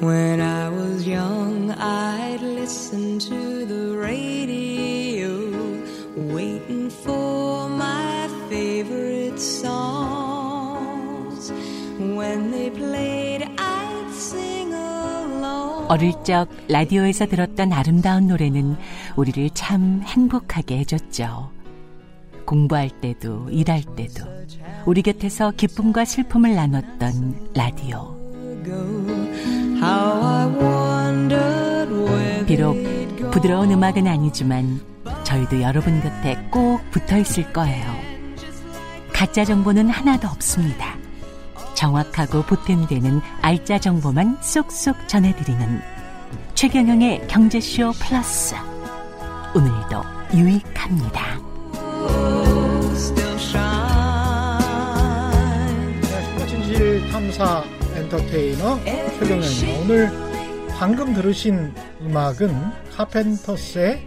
When I was young, I'd listen to the radio, waiting for my favorite songs. When they played, I'd sing along. 어릴 적 라디오에서 들었던 아름다운 노래는 우리를 참 행복하게 해줬죠. 공부할 때도 일할 때도 우리 곁에서 기쁨과 슬픔을 나눴던 라디오. 비록. 부드러운 음악은 아니지만 저희도 여러분 곁에 꼭 붙어 있을 거예요. 가짜 정보는 하나도 없습니다. 정확하고 보탬되는 알짜 정보만 쏙쏙 전해드리는 최경영의 경제쇼 플러스. 오늘도 유익합니다. 네, 탐사 엔터테이너 최경영입니다. 오늘 방금 들으신 음악은 카펜터스의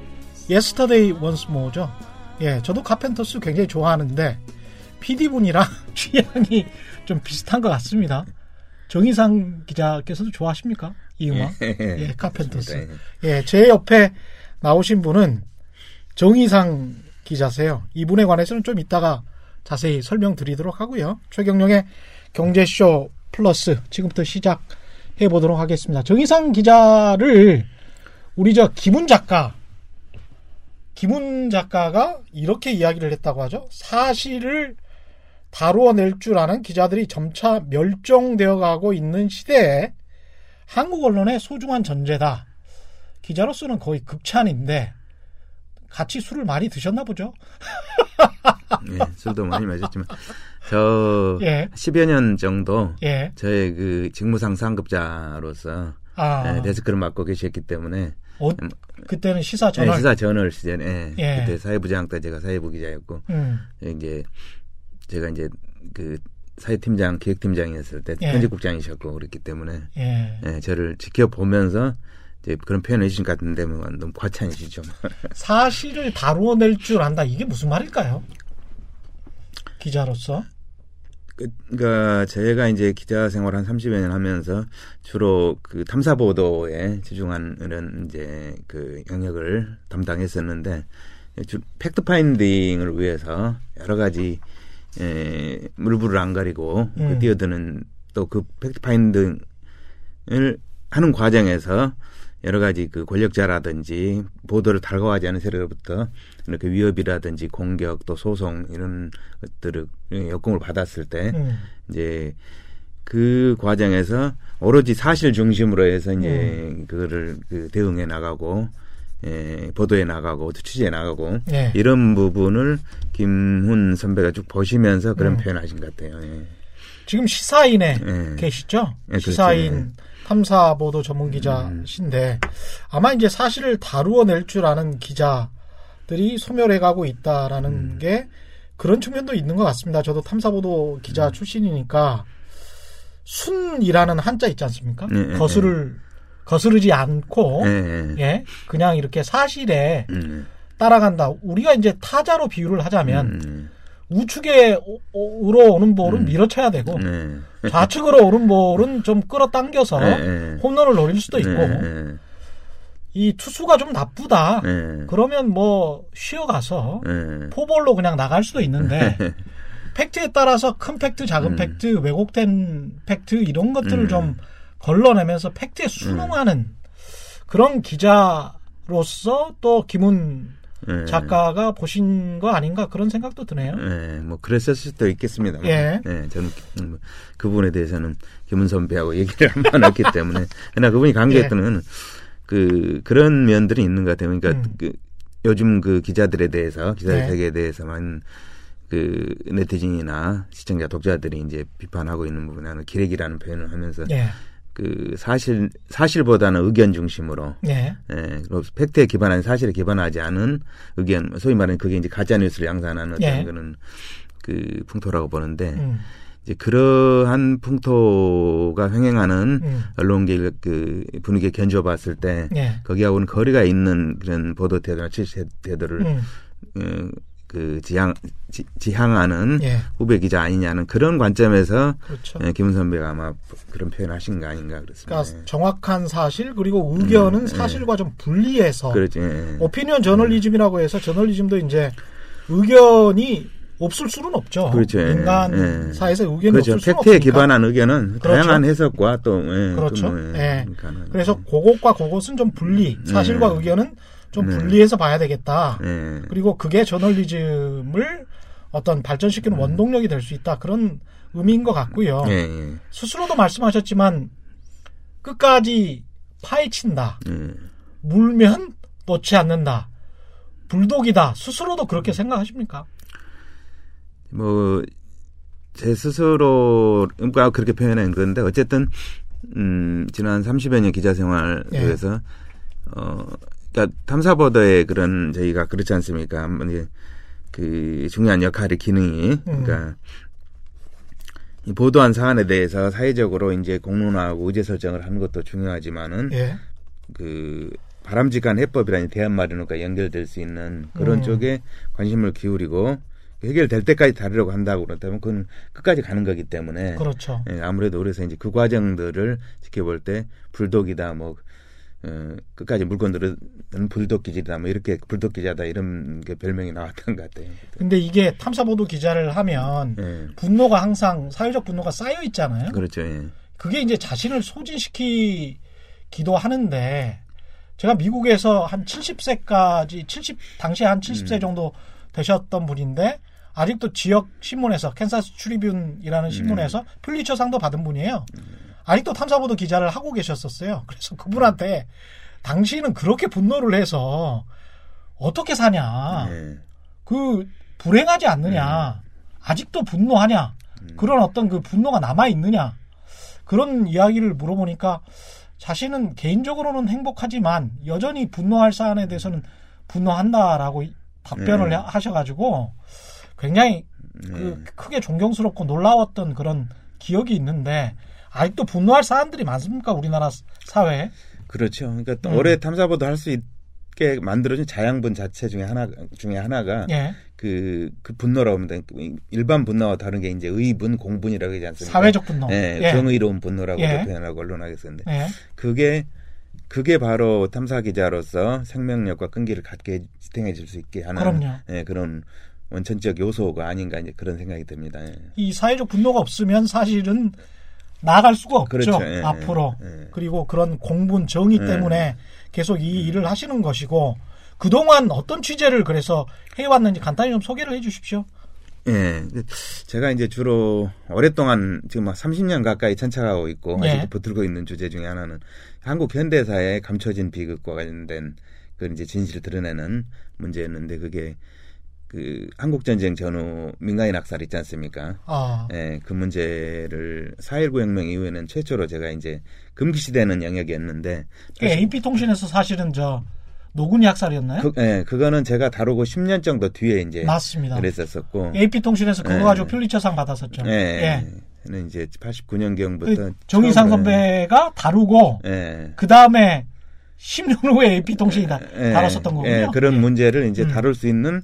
Yesterday Once More죠. 예, 저도 카펜터스 굉장히 좋아하는데 PD분이랑 취향이 좀 비슷한 것 같습니다. 정희상 기자께서도 좋아하십니까? 이 음악? 예, 카펜터스. 예, 제 옆에 나오신 분은 정희상 기자세요. 이분에 관해서는 좀 이따가 자세히 설명드리도록 하고요. 최경영의 경제쇼 플러스 지금부터 시작해 보도록 하겠습니다. 정희상 기자를 우리 저 김훈 작가 김훈 작가가 이렇게 이야기를 했다고 하죠. 사실을 다루어낼 줄 아는 기자들이 점차 멸종되어 가고 있는 시대에 한국 언론의 소중한 전제다. 기자로서는 거의 극찬인데 같이 술을 많이 드셨나 보죠. 예, 술도 많이 마셨지만 저 예. 10여 년 정도 예. 저의 그 직무상 상급자로서 아, 예, 데스크를 맡고 계셨기 때문에 어, 그때는 시사 예, 전화. 시사 저널 시절에 예. 그때 사회부장 때 제가 사회부 기자였고 음, 이제 제가 이제 그 사회팀장 기획팀장이었을 때 예. 편집국장이셨고 그랬기 때문에 예. 예, 저를 지켜보면서 이제 그런 표현을 해주신 것 같은데 뭐 너무 과찬이시죠. 사실을 다루어낼 줄 안다. 이게 무슨 말일까요? 기자로서. 그- 그러니까 제가 이제 기자 생활 한 30여 년 하면서 주로 그 탐사 보도에 집중하는 이제 그 영역을 담당했었는데 주- 팩트 파인딩을 위해서 여러 가지 에, 물불을 안 가리고 그 음. 뛰어드는 또 그 팩트 파인딩을 하는 과정에서 여러 가지 그 권력자라든지 보도를 달가워하지 않은 세력으로부터 이렇게 위협이라든지 공격 또 소송 이런 것들을 역공을 받았을 때 음, 이제 그 과정에서 오로지 사실 중심으로 해서 이제 음. 그거를 그 대응해 나가고 예, 보도해 나가고 또 취재해 나가고 예. 이런 부분을 김훈 선배가 쭉 보시면서 그런 음. 표현하신 것 같아요. 예. 지금 시사인에 예. 계시죠? 예, 그렇죠. 시사인 예. 탐사보도 전문 기자신데 아마 이제 사실을 다루어낼 줄 아는 기자들이 소멸해가고 있다라는 음. 게 그런 측면도 있는 것 같습니다. 저도 탐사보도 기자 음. 출신이니까 순이라는 한자 있지 않습니까? 예, 예, 거스를 거스르지 않고 예, 예. 예 그냥 이렇게 사실에 음, 따라간다. 우리가 이제 타자로 비유를 하자면 음, 우측에 오- 오- 오는 볼은 밀어쳐야 되고 음, 좌측으로 오는 볼은 좀 끌어당겨서 예, 예. 홈런을 노릴 수도 있고 예, 이 투수가 좀 나쁘다. 예, 그러면 뭐 쉬어가서 예. 포볼로 그냥 나갈 수도 있는데 팩트에 따라서 큰 팩트, 작은 음. 팩트, 왜곡된 팩트 이런 것들을 음. 좀 걸러내면서 팩트에 순응하는 그런 기자로서 또 김훈 예. 작가가 보신 거 아닌가 그런 생각도 드네요. 예, 뭐 그랬을 수도 있겠습니다. 예. 저는 음, 그 부분에 대해서는 김은 선배하고 얘기를 한번 했기 때문에 그러나 그분이 강조했던 건그 그런 면들이 있는 것 같아요. 그러니까 음. 그 요즘 그 기자들에 대해서 기자 네. 세계에 대해서만 그 네티즌이나 시청자 독자들이 이제 비판하고 있는 부분에 는 기레기라는 표현을 하면서 예, 그 사실 사실보다는 의견 중심으로. 예, 예, 팩트에 기반한 사실에 기반하지 않은 의견, 소위 말하는 그게 이제 가짜 뉴스를 양산하는 어떤 예. 그런 그 풍토라고 보는데 음, 이제 그러한 풍토가 횡행하는 음, 언론계 그 분위기에 견줘봤을 때 예, 거기하고는 거리가 있는 그런 보도 태도나 취재 태도를 음, 어, 그 지향 지, 지향하는 예. 후배 기자 아니냐는 그런 관점에서 그렇죠. 예, 김 선배가 아마 그런 표현을 하신 거 아닌가 그렇습니다. 그러니까 정확한 사실 그리고 의견은 음, 사실과 좀 분리해서. 예. 오피니언 저널리즘이라고 해서 저널리즘도 이제 의견이 없을 수는 없죠. 그렇죠. 예. 인간사에서 예. 의견이 그렇죠. 없을 수는 팩트에 없으니까. 기반한 의견은 그렇죠. 다양한 해석과 또 예, 그렇죠. 그 뭐, 예. 그래서 그것과 그것은 좀 분리, 사실과 네. 의견은 좀 네. 분리해서 봐야 되겠다. 예. 그리고 그게 저널리즘을 어떤 발전시키는 음. 원동력이 될 수 있다. 그런 의미인 것 같고요. 예, 예. 스스로도 말씀하셨지만 끝까지 파헤친다. 예. 물면 놓지 않는다. 불독이다. 스스로도 그렇게 생각하십니까? 뭐, 제 스스로가 그렇게 표현한 건데, 어쨌든, 음, 지난 30여 년 기자 생활에서, 어, 그니까 탐사보도의 그런, 저희가 그렇지 않습니까? 한번 이제 그 중요한 역할의 기능이, 그러니까, 이 보도한 사안에 대해서 사회적으로 이제 공론화하고 의제 설정을 하는 것도 중요하지만은, 예. 그 바람직한 해법이라는 대안 마련과 연결될 수 있는 그런 음. 쪽에 관심을 기울이고 해결될 때까지 다루려고 한다고 그렇다면 그건 끝까지 가는 거기 때문에 그렇죠. 예, 아무래도 그래서 이제 그 과정들을 지켜볼 때 불독이다 뭐 어, 끝까지 물건 들은 불독 기질이다 뭐 이렇게 불독 기자다 이런 게 별명이 나왔던 것 같아요. 근데 이게 탐사 보도 기자를 하면 예. 분노가 항상 사회적 분노가 쌓여 있잖아요. 그렇죠. 예. 그게 이제 자신을 소진시키기도 하는데 제가 미국에서 한 70세까지 70 당시에 한 70세 음. 정도 되셨던 분인데 아직도 지역 신문에서 캔사스 추리뷴이라는 신문에서 퓰리처상도 받은 분이에요. 아직도 탐사보도 기자를 하고 계셨었어요. 그래서 그분한테 당신은 그렇게 분노를 해서 어떻게 사냐? 예. 그 불행하지 않느냐? 아직도 분노하냐? 그런 어떤 그 분노가 남아 있느냐? 그런 이야기를 물어보니까 자신은 개인적으로는 행복하지만 여전히 분노할 사안에 대해서는 분노한다라고 답변을 네. 하- 하셔가지고 굉장히 그 크게 존경스럽고 놀라웠던 그런 기억이 있는데 아직도 분노할 사안들이 많습니까 우리나라 사회에? 그렇죠. 그러니까 또 음. 올해 탐사보도 할 수 있게 만들어진 자양분 자체 중에 하나 중에 하나가 예. 그, 그 분노라고 돼. 일반 분노와 다른 게 이제 의분, 공분이라고 하지 않습니까? 사회적 분노. 예, 예. 정의로운 분노라고 예. 표현하고 언론하게 쓰는데 예. 그게 그게 바로 탐사 기자로서 생명력과 끈기를 갖게 지탱해질 수 있게 하는 그럼요. 예, 그런 원천적 요소가 아닌가 이제 그런 생각이 듭니다. 예. 이 사회적 분노가 없으면 사실은 나아갈 수가 없죠. 그렇죠. 예, 앞으로. 예. 그리고 그런 공분, 정의 예. 때문에 계속 이 일을 하시는 것이고 그동안 어떤 취재를 그래서 해왔는지 간단히 좀 소개를 해 주십시오. 예. 제가 이제 주로 오랫동안 지금 막 30년 가까이 천착하고 있고 예. 아직도 붙들고 있는 주제 중에 하나는 한국 현대사의 감춰진 비극과 관련된 그 이제 진실을 드러내는 문제였는데 그게 그 한국 전쟁 전후 민간인 학살 있지 않습니까? 아, 예, 그 문제를 4.19 혁명 이후에는 최초로 제가 이제 금기시되는 영역이었는데 AP 통신에서 사실은 저 노군이 학살이었나요? 그, 예, 그거는 제가 다루고 10년 정도 뒤에 이제 맞습니다. 그랬었었고 AP 통신에서 그거 예. 가지고 퓰리처상 받았었죠. 예. 예. 는 이제 89년경부터 그 정의상 선배가 다루고 예. 그 다음에 10년 후에 AP 통신이 다, 예. 다뤘었던 거군요. 예, 그런 예. 문제를 이제 음. 다룰 수 있는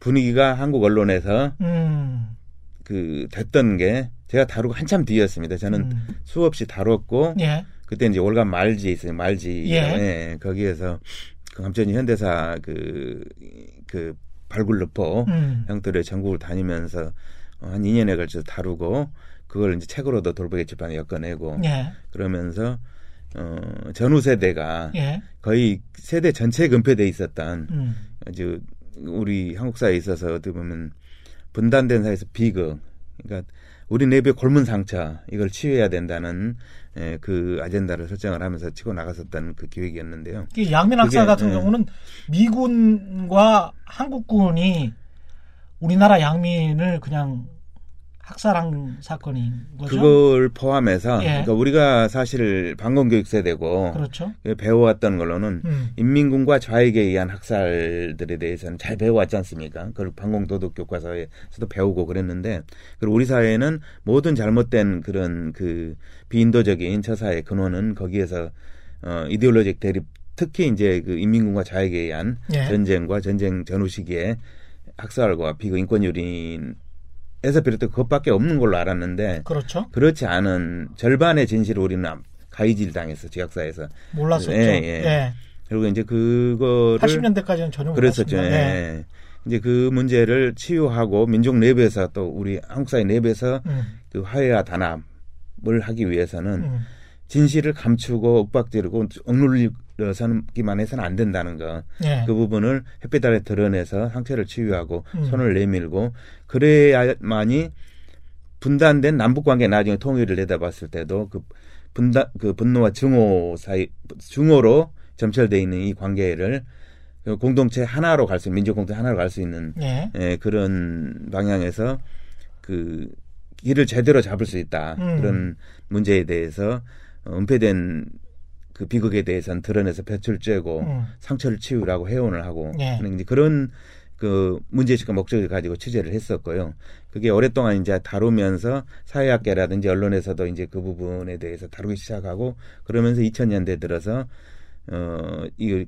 분위기가 한국 언론에서 음, 그 됐던 게 제가 다루고 한참 뒤였습니다. 저는 음. 수없이 다뤘고 예. 그때 이제 월간 말지 있어요. 말지. 예. 예, 거기에서 그 감천이 현대사 그, 그 발굴르포 음. 형들의 전국을 다니면서 어, 한 2년에 걸쳐서 다루고 그걸 이제 책으로도 돌보게 출판에 엮어내고 예. 그러면서 어, 전후 세대가 예. 거의 세대 전체에 근폐돼 있었던 음. 아주 우리 한국 사회에 있어서 어떻게 보면 분단된 사회에서 비극 그러니까 우리 내부의 골문 상처 이걸 치유해야 된다는 예, 그 아젠다를 설정을 하면서 치고 나갔었다는 그 기획이었는데요. 이 양민 학살 같은 예. 경우는 미군과 한국군이 우리나라 양민을 그냥 학살한 사건인 거죠. 그걸 포함해서 예. 그러니까 우리가 사실 방공교육 세대고 그렇죠. 배워왔던 걸로는 음. 인민군과 좌익에 의한 학살들에 대해서는 잘 배워왔지 않습니까? 그걸 방공도덕 교과서에서도 배우고 그랬는데, 그리고 우리 사회는 모든 잘못된 그런 그 비인도적인 처사의 근원은 거기에서 어 이데올로직 대립, 특히 이제 그 인민군과 좌익에 의한 예. 전쟁과 전쟁 전후 시기에 학살과 비극 인권 유린 에서 비롯된 그것밖에 없는 걸로 알았는데 그렇죠. 그렇지 않은 절반의 진실을 우리는 가이질 당했어 지역사에서 몰랐었죠. 예, 예. 예. 그리고 이제 그거를 80년대까지는 전혀 그랬었죠. 예. 예. 이제 그 문제를 치유하고 민족 내부에서 또 우리 한국 사회 내부에서 음, 그 화해와 단합을 하기 위해서는 음. 진실을 감추고 윽박지르고 억눌러 서기만 해서는 안 된다는 거. 예. 그 부분을 햇빛 아래 드러내서 상처를 치유하고 음. 손을 내밀고 그래야만이 분단된 남북 관계 나중에 통일을 내다봤을 때도 그 분단 그 분노와 증오 사이 증오로 점철돼 있는 이 관계를 그 공동체 하나로 갈 수 있는 민족 공동체 하나로 갈 수 있는 예. 예, 그런 방향에서 그 길을 제대로 잡을 수 있다 음. 그런 문제에 대해서 어, 은폐된 그 비극에 대해서는 드러내서 볕을 쬐고 음. 상처를 치유라고 해온을 하고 예. 하는 이제 그런 그 문제의식과 목적을 가지고 취재를 했었고요. 그게 오랫동안 이제 다루면서 사회학계라든지 언론에서도 이제 그 부분에 대해서 다루기 시작하고 그러면서 2000년대 들어서 어이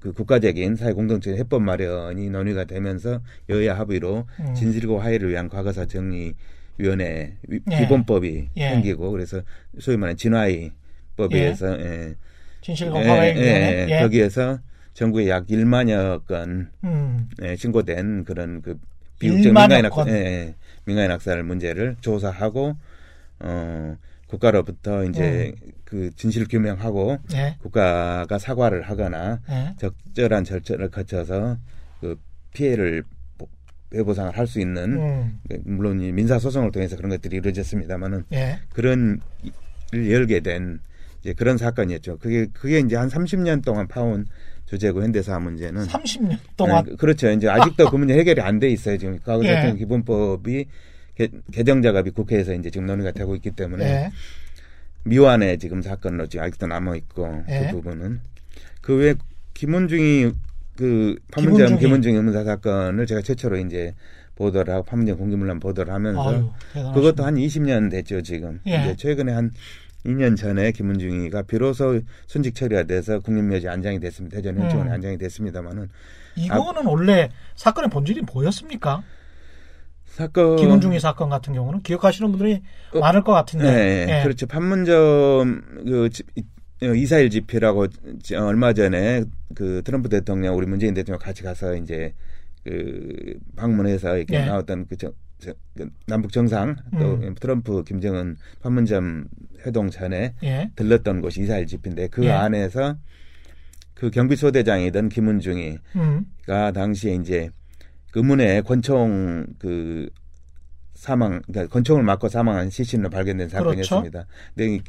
그 국가적인 사회 공동체 해법 마련이 논의가 되면서 여야 합의로 음. 진실과 화해를 위한 과거사 정리 위원회 위- 예. 기본법이 예. 생기고 그래서 소위 말하는 진화의 법에서 예. 진실공화의 예, 위원회. 예, 거기에서 전국에 약 1만여 건 음. 예, 신고된 그런 그 비극적 1만여 민간인 건. 학살, 예, 예, 민간인 학살 문제를 조사하고 어 국가로부터 이제 그 진실을 규명하고 예. 국가가 사과를 하거나 예. 적절한 절차를 거쳐서 그 피해를 보- 배보상을 할 수 있는 음. 그 물론 이 민사 소송을 통해서 그런 것들이 이루어졌습니다만은 예. 그런 일 열게 된 이제 그런 사건이었죠. 그게 그게 이제 한 30년 동안 파온 주제고 현대사 문제는 30년 동안 네, 그렇죠. 이제 아직도 그 문제 해결이 안 돼 있어요. 지금 과거 예. 대통령 기본법이 개, 개정 작업이 국회에서 이제 지금 논의가 되고 있기 때문에 예. 미완의 지금 사건으로 지금 아직도 남아 있고 예. 그 부분은 그 외 김원중이 그 판문점. 김원중 의문사 사건을 제가 최초로 이제 보도를 하고 판문점 공개문란 보도를 하면서 아유. 그것도 한 20년 됐죠 지금. 예. 이제 최근에 한 2년 전에 김은중이가 비로소 순직 처리가 돼서 국립묘지 안장이 됐습니다. 대전 현충원에 음. 안장이 됐습니다만은 이거는 원래 사건의 본질이 뭐였습니까? 사건 김은중이 사건 같은 경우는 기억하시는 분들이 어, 많을 것 같은데. 네, 예. 그렇죠. 판문점 그 이- 어, 이사일 집회라고 지- 어, 얼마 전에 그 트럼프 대통령 우리 문재인 대통령 같이 가서 이제 그 방문해서 이렇게 예. 나왔던 그, 그 남북 정상 또 음. 트럼프 김정은 판문점 회동 전에 예. 들렀던 곳이 이사일 집회인데 그 예. 안에서 그 경비소대장이던 김은중이가 음. 당시에 이제 의문에 권총 그 사망, 그러니까 권총을 맞고 사망한 시신으로 발견된 그렇죠. 사건이었습니다. 근데 이-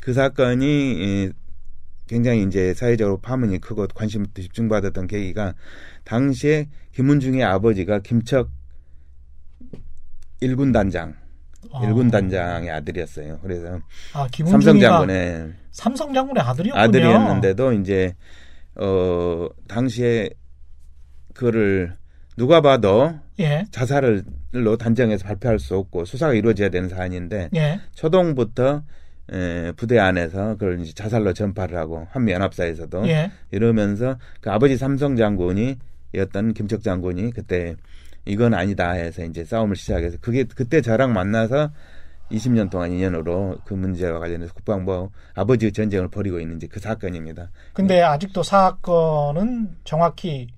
그 사건이 이 굉장히 이제 사회적으로 파문이 크고 관심 집중받았던 계기가 당시에 김은중의 아버지가 김척 일군 단장, 어. 일군 단장의 아들이었어요. 그래서 아, 삼성 장군의 삼성 장군의 아들이었군요. 아들이었는데도 이제 어 당시에 그거를 누가 봐도 예. 자살을로 단정해서 발표할 수 없고 수사가 이루어져야 되는 사안인데 예. 초동부터 에, 부대 안에서 그걸 이제 자살로 전파를 하고 한미 연합사에서도 예. 이러면서 그 아버지 삼성 장군이 였던 김척 장군이 그때 이건 아니다 해서 이제 싸움을 시작해서 그게 그때 저랑 만나서 20년 동안 인연으로 그 문제와 관련해서 국방부 아버지의 전쟁을 벌이고 있는 이제 그 사건입니다. 근데 아직도 사건은 정확히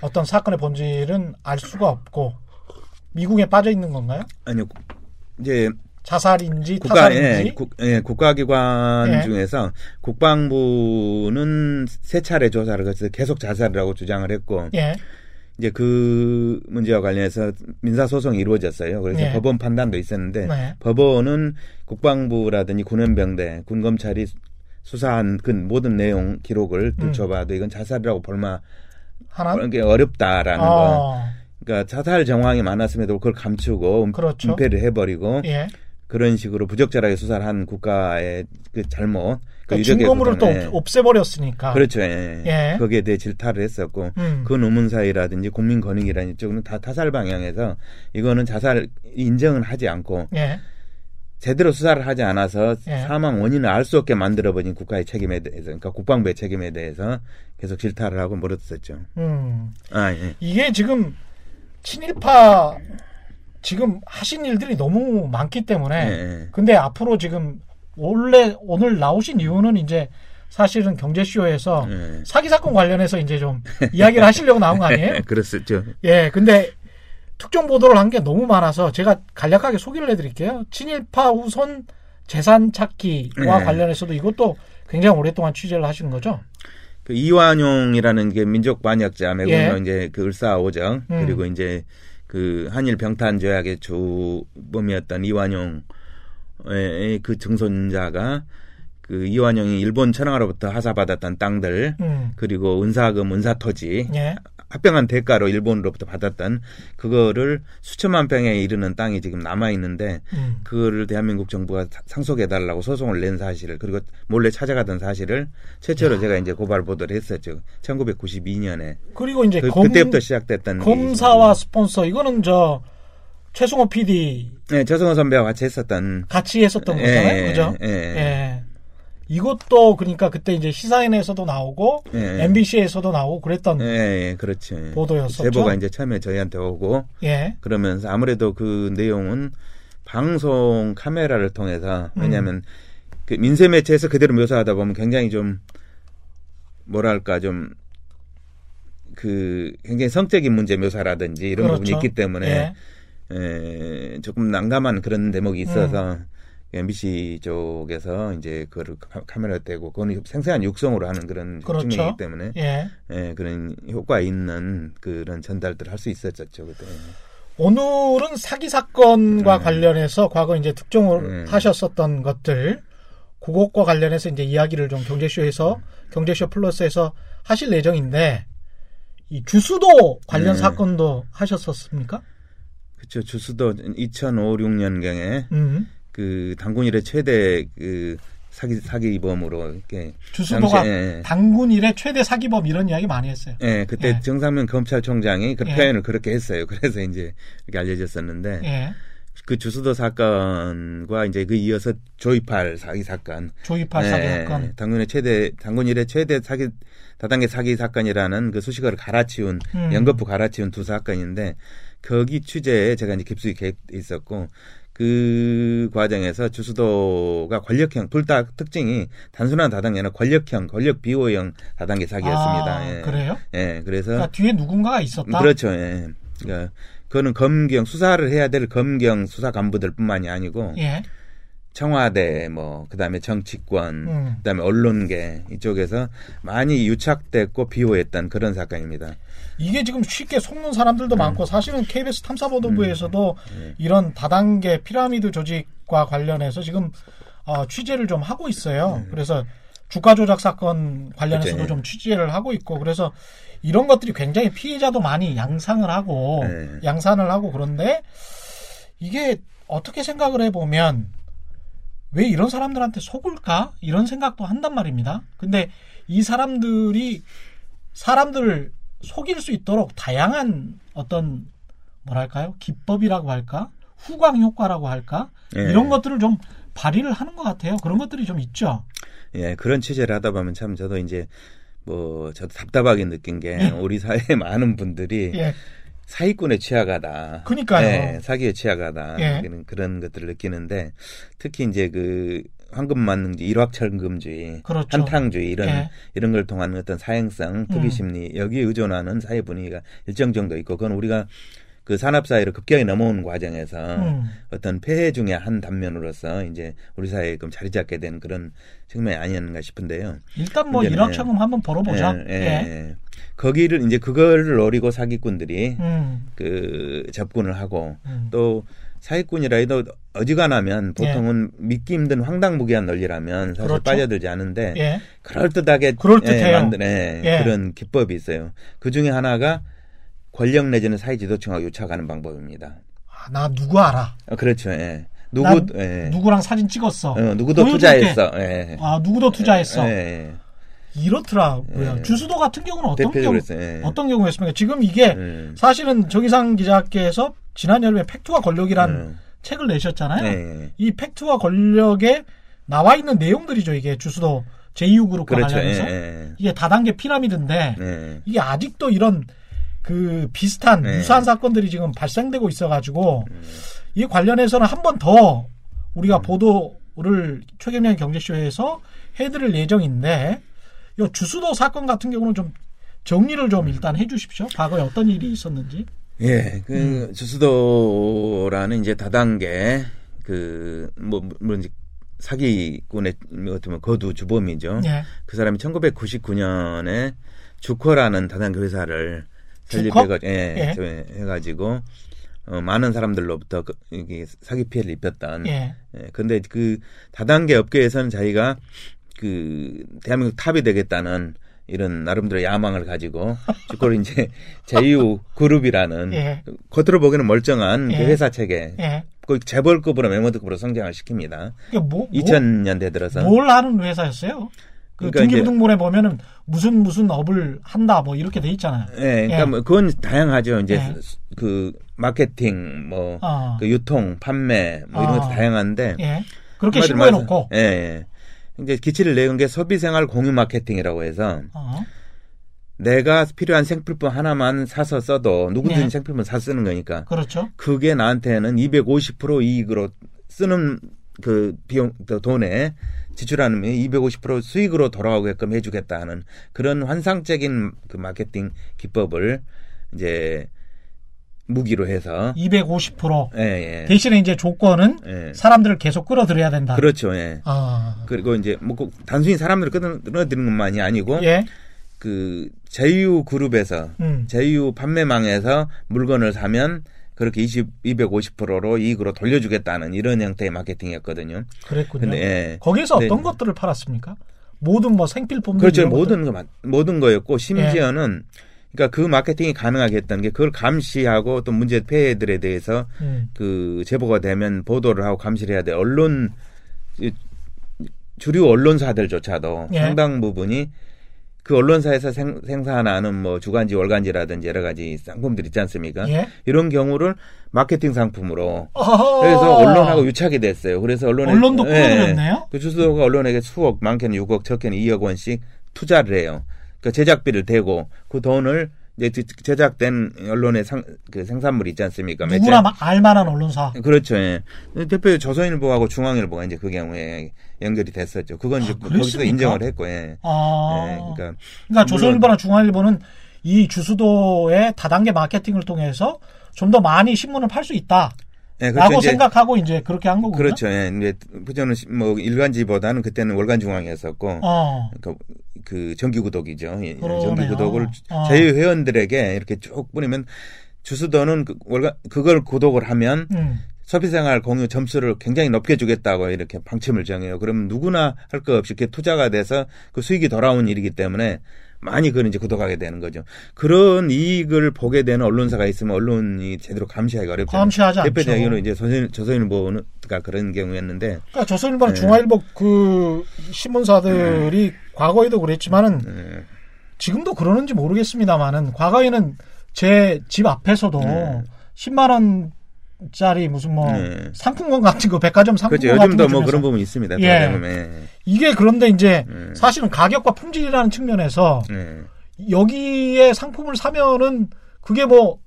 어떤 사건의 본질은 알 수가 없고 미국에 빠져 있는 건가요? 아니요, 이제 자살인지 국가 타살인지 예, 국, 예, 국가기관 예. 중에서 국방부는 세 차례 조사를 거쳐서 계속 자살이라고 주장을 했고 예. 이제 그 문제와 관련해서 민사 소송이 이루어졌어요. 그래서 예. 법원 판단도 있었는데 네. 법원은 국방부라든지 군 헌병대, 군검찰이 수사한 그 모든 내용 기록을 음. 들춰봐도 이건 자살이라고 볼만 하나 그런 게 어렵다라는 거. 어, 그러니까 자살 정황이 많았음에도 그걸 감추고 음- 그렇죠. 은폐를 해버리고 예. 그런 식으로 부적절하게 수사를 한 국가의 그 잘못, 그 그러니까 증거물을 또 없- 없애버렸으니까. 그렇죠. 예. 예. 거기에 대해 질타를 했었고 음. 그 의문사위라든지 국민권익위라는 쪽은 다 타살 방향에서 이거는 자살 인정은 하지 않고 예. 제대로 수사를 하지 않아서 예. 사망 원인을 알 수 없게 만들어버린 국가의 책임에 대해서, 그러니까 국방부의 책임에 대해서 계속 질타를 하고 물었었죠. 음. 아, 예. 이게 지금 친일파 지금 하신 일들이 너무 많기 때문에 예, 예. 근데 앞으로 지금 원래 오늘 나오신 이유는 이제 사실은 경제쇼에서 예. 사기 사건 관련해서 이제 좀 이야기를 하시려고 나온 거 아니에요? 그렇었죠. 예, 근데 특정 보도를 한 게 너무 많아서 제가 간략하게 소개를 해드릴게요. 친일파 후손 재산 찾기와 네. 관련해서도 이것도 굉장히 오랫동안 취재를 하시는 거죠. 그 이완용이라는 게 민족 반역자 매국노 예. 이제 그 을사오정 음. 그리고 이제 그 한일 병탄 조약의 주범이었던 이완용의 그 증손자가 그 이완용이 일본 천황으로부터 하사받았던 땅들 음, 그리고 은사금 은사토지 예, 합병한 대가로 일본으로부터 받았던 그거를 수천만 평에 이르는 땅이 지금 남아 있는데 음, 그거를 대한민국 정부가 사- 상속해 달라고 소송을 낸 사실을 그리고 몰래 찾아가던 사실을 최초로 제가 이제 고발 보도를 했었죠. 1992년에. 그리고 이제 그, 검, 그때부터 시작됐던 검사와 스폰서 이거는 저 최승호 PD 네, 저승호 선배와 같이 했었던 같이 했었던 예, 거잖아요, 그죠? 예. 예. 이것도 그러니까 그때 이제 시사인에서도 나오고 예. MBC에서도 나오고 그랬던 예, 예, 그렇죠. 보도였었죠. 제보가 이제 처음에 저희한테 오고 예, 그러면서 아무래도 그 내용은 방송 카메라를 통해서 음. 왜냐하면 그 민세 매체에서 그대로 묘사하다 보면 굉장히 좀 뭐랄까 좀 그 굉장히 성적인 문제 묘사라든지 이런 그렇죠. 부분이 있기 때문에 예. 에, 조금 난감한 그런 대목이 있어서 MBC 쪽에서 이제 그거를 카- 카메라 떼고 그거는 생생한 육성으로 하는 그런 그렇죠. 측면이기 때문에 예. 예, 그런 효과 있는 그런 전달들을 할 수 있었죠 그때. 오늘은 사기 사건과 네. 관련해서 과거 이제 특종을 네. 하셨었던 것들 그것과 관련해서 이제 이야기를 좀 경제쇼에서 경제쇼 플러스에서 하실 예정인데 이 주수도 관련 네. 사건도 하셨었습니까? 그렇죠. 주수도 2005, 6년경에 음. 그 당군 일의 최대 그 사기 사기범으로 이렇게 주수도가 당시에- 예, 당군 일의 최대 사기범 이런 이야기 많이 했어요. 예, 그때 예. 정상면 검찰총장이 그 예. 표현을 그렇게 했어요. 그래서 이제 이렇게 알려졌었는데 예. 그 주수도 사건과 이제 그 이어서 조이팔 사기 사건, 조이팔 사기 사건. 당군의 최대 당군 일의 최대 사기 다단계 사기 사건이라는 그 수식어를 갈아치운 음. 연거푸 갈아치운 두 사건인데 거기 취재에 제가 이제 깊숙이 개입돼 있었고 그 과정에서 주수도가 권력형 둘 다 특징이 단순한 다단계나 권력형 권력 비호형 다단계 사기였습니다. 아, 예. 그래요? 예, 그래서 그러니까 뒤에 누군가가 있었다. 그렇죠. 예. 그러니까 그거는 검경 수사를 해야 될 검경 수사 간부들뿐만이 아니고 예. 청와대 뭐 그다음에 정치권 음. 그다음에 언론계 이쪽에서 많이 유착됐고 비호했던 그런 사건입니다. 이게 지금 쉽게 속는 사람들도 많고 사실은 KBS 탐사보도부에서도 네. 이런 다단계 피라미드 조직과 관련해서 지금 어, 취재를 좀 하고 있어요. 그래서 주가 조작 사건 관련해서도 네. 그렇죠. 좀 취재를 하고 있고 그래서 이런 것들이 굉장히 피해자도 많이 양상을 하고 네. 양산을 하고 그런데 이게 어떻게 생각을 해보면 왜 이런 사람들한테 속을까 이런 생각도 한단 말입니다. 근데 이 사람들이 사람들을 속일 수 있도록 다양한 어떤 뭐랄까요 기법이라고 할까 후광 효과라고 할까 예. 이런 것들을 좀 발휘를 하는 것 같아요. 그런 것들이 좀 있죠. 예, 그런 취재를 하다 보면 참 저도 이제 뭐 저도 답답하게 느낀 게 예. 우리 사회의 많은 분들이 예, 사기꾼에 취약하다. 그러니까요. 예, 사기에 취약하다. 예. 그런, 그런 것들을 느끼는데 특히 이제 그 황금만능주의, 일확천금주의, 그렇죠. 한탕주의 이런 예. 이런 걸 통한 어떤 사행성, 투기심리 여기에 의존하는 사회 분위기가 일정 정도 있고 그건 우리가 그 산업 사회로 급격히 넘어오는 과정에서 음. 어떤 폐해 중의 한 단면으로서 이제 우리 사회에 좀 자리 잡게 된 그런 측면이 아니었는가 싶은데요. 일단 뭐 일확천금 한번 벌어보자. 예, 예, 예. 거기를 이제 그걸 노리고 사기꾼들이 음, 그 접근을 하고 음. 또 사기꾼이라 해도 어지간하면 보통은 믿기 힘든 황당무계한 논리라면 사실 예. 그렇죠. 빠져들지 않는데 예. 그럴듯하게 그럴듯해요. 예, 만든 예, 예. 그런 기법이 있어요. 그 중에 하나가 권력 내지는 사회 지도층하고 유착하는 방법입니다. 아, 나 누구 알아? 어, 그렇죠. 예. 누구 난 예. 누구랑 사진 찍었어. 어, 누구도. 투자했어. 예. 아 누구도 투자했어. 예, 예. 이렇더라고요. 예. 주수도 같은 경우는 어떤 경우 했어요. 예. 어떤 경우였습니까? 지금 이게 예. 사실은 정희상 기자께서 지난 여름에 팩트와 권력이란 음. 책을 내셨잖아요. 예. 이 팩트와 권력에 나와 있는 내용들이죠. 이게 주수도 제2그룹과 그렇죠. 예, 관련해서 예. 이게 다단계 피라미드인데 예. 이게 아직도 이런 그 비슷한 네. 유사한 사건들이 지금 발생되고 있어가지고 음. 이 관련해서는 한 번 더 우리가 보도를 최경련 경제쇼에서 해드릴 예정인데 이 주수도 사건 같은 경우는 좀 정리를 좀 일단 해주십시오. 과거에 어떤 일이 있었는지. 예, 그 음. 주수도라는 이제 다단계 그뭐 물론 이제 사기꾼의 어떻게 보면 거두 주범이죠. 예. 그 사람이 1999년에 주커라는 다단계 회사를? 설립해가 예, 예. 저- 해가지고 어, 많은 사람들로부터 그, 이게 사기 피해를 입혔던. 예. 예, 근데 그 다단계 업계에서는 자기가 그 대한민국 탑이 되겠다는 이런 나름대로 야망을 가지고 그걸 이제 제휴 그룹이라는 예. 겉으로 보기에는 멀쩡한 그 예. 회사 체계 예. 그 재벌급으로 맹모드급으로 성장을 시킵니다. 뭐, 뭐, 2000년대 들어서 뭘 하는 회사였어요? 그 그러니까 등기부등본에 보면은 무슨 무슨 업을 한다 뭐 이렇게 돼 있잖아요. 예, 그러니까 예. 뭐 그건 다양하죠. 이제 예. 그 마케팅, 뭐 아. 그 유통, 판매 뭐 이런 아. 것도 다양한데 예. 그렇게 신고해 놓고. 예, 예. 이제 기치를 내은 게 소비생활 공유 마케팅이라고 해서 어. 내가 필요한 생필품 하나만 사서 써도 누구든지 예. 생필품 사 쓰는 거니까 그렇죠. 그게 나한테는 250% 이익으로 쓰는 그 비용 그 돈에 지출하는 250% 수익으로 돌아오게끔 해주겠다 하는 그런 환상적인 그 마케팅 기법을 이제 무기로 해서 250%. 예, 예. 대신에 이제 조건은 예. 사람들을 계속 끌어들여야 된다. 그렇죠. 예. 아. 그리고 이제 뭐꼭 단순히 사람들을 끌어들이는 것만이 아니고 예. 그 제휴 그룹에서 음. 제휴 판매망에서 물건을 사면 그렇게 20, 250%로 이익으로 돌려주겠다는 이런 형태의 마케팅이었거든요. 그랬군요. 근데 예. 거기에서 네. 어떤 것들을 팔았습니까? 모든 뭐 생필품들 그렇죠. 모든 거, 맞- 모든 거였고, 예. 심지어는, 그러니까 그 마케팅이 가능하게 했던 게 그걸 감시하고 또 문제 폐해들에 대해서. 음. 그 제보가 되면 보도를 하고 감시를 해야 돼. 언론, 이- 주류 언론사들조차도 예. 상당 부분이 그 언론사에서 생, 생산하는 뭐 주간지, 월간지라든지 여러 가지 상품들 있지 않습니까? 예. 이런 경우를 마케팅 상품으로. 그래서 언론하고 유착이 됐어요. 그래서 언론에 언론도 예. 끌어들였네요? 그 주수도가 언론에게 수억, 많게는 6억, 적게는 2억 원씩 투자를 해요. 그 제작비를 대고 그 돈을 이제 제- 제작된 언론의 상, 그 생산물 있지 않습니까? 매체. 누구나 마- 알만한 언론사. 그렇죠. 예. 대표 조선일보하고 중앙일보가 이제 그 경우에 연결이 됐었죠. 그건 이제 아, 거기서 그랬습니까? 인정을 했고, 예. 아. 예, 그러니까 그러니까 조선일보나 중앙일보는 이 주수도의 다단계 마케팅을 통해서 좀 더 많이 신문을 팔 수 있다. 예, 라고 이제 생각하고 이제 그렇게 한 거군요. 그렇죠. 예. 이제 저는 뭐 일간지보다는 그때는 월간중앙이었었고 어. 그, 그 정기 구독이죠. 예, 그러네요. 정기 구독을 어. 자유 회원들에게 이렇게 쭉 뿌리면 주수도는 그 월간 그걸 구독을 하면 음. 소비생활 공유 점수를 굉장히 높게 주겠다고 이렇게 방침을 정해요. 그러면 누구나 할거 없이 이렇게 투자가 돼서 그 수익이 돌아온 일이기 때문에 많이 그걸 이제 구독하게 되는 거죠. 그런 이익을 보게 되는 언론사가 있으면 언론이 제대로 감시하기가 어렵죠. 감시하지 않죠. 대표적으로 이제 조선, 조선일보가 그런 경우였는데 그러니까 조선일보나 네. 중앙일보 그 신문사들이 과거에도 그랬지만은 예, 지금도 그러는지 모르겠습니다만은 과거에는 제 집 앞에서도 네. 10만 원 짜리 무슨 뭐 네. 상품권 같은 거 백화점 상품권 그렇죠. 같은 요즘도 거뭐 그런 부분이 있습니다. 예. 예. 이게 그런데 이제 음. 사실은 가격과 품질이라는 측면에서 예. 여기에 상품을 사면은 그게 뭐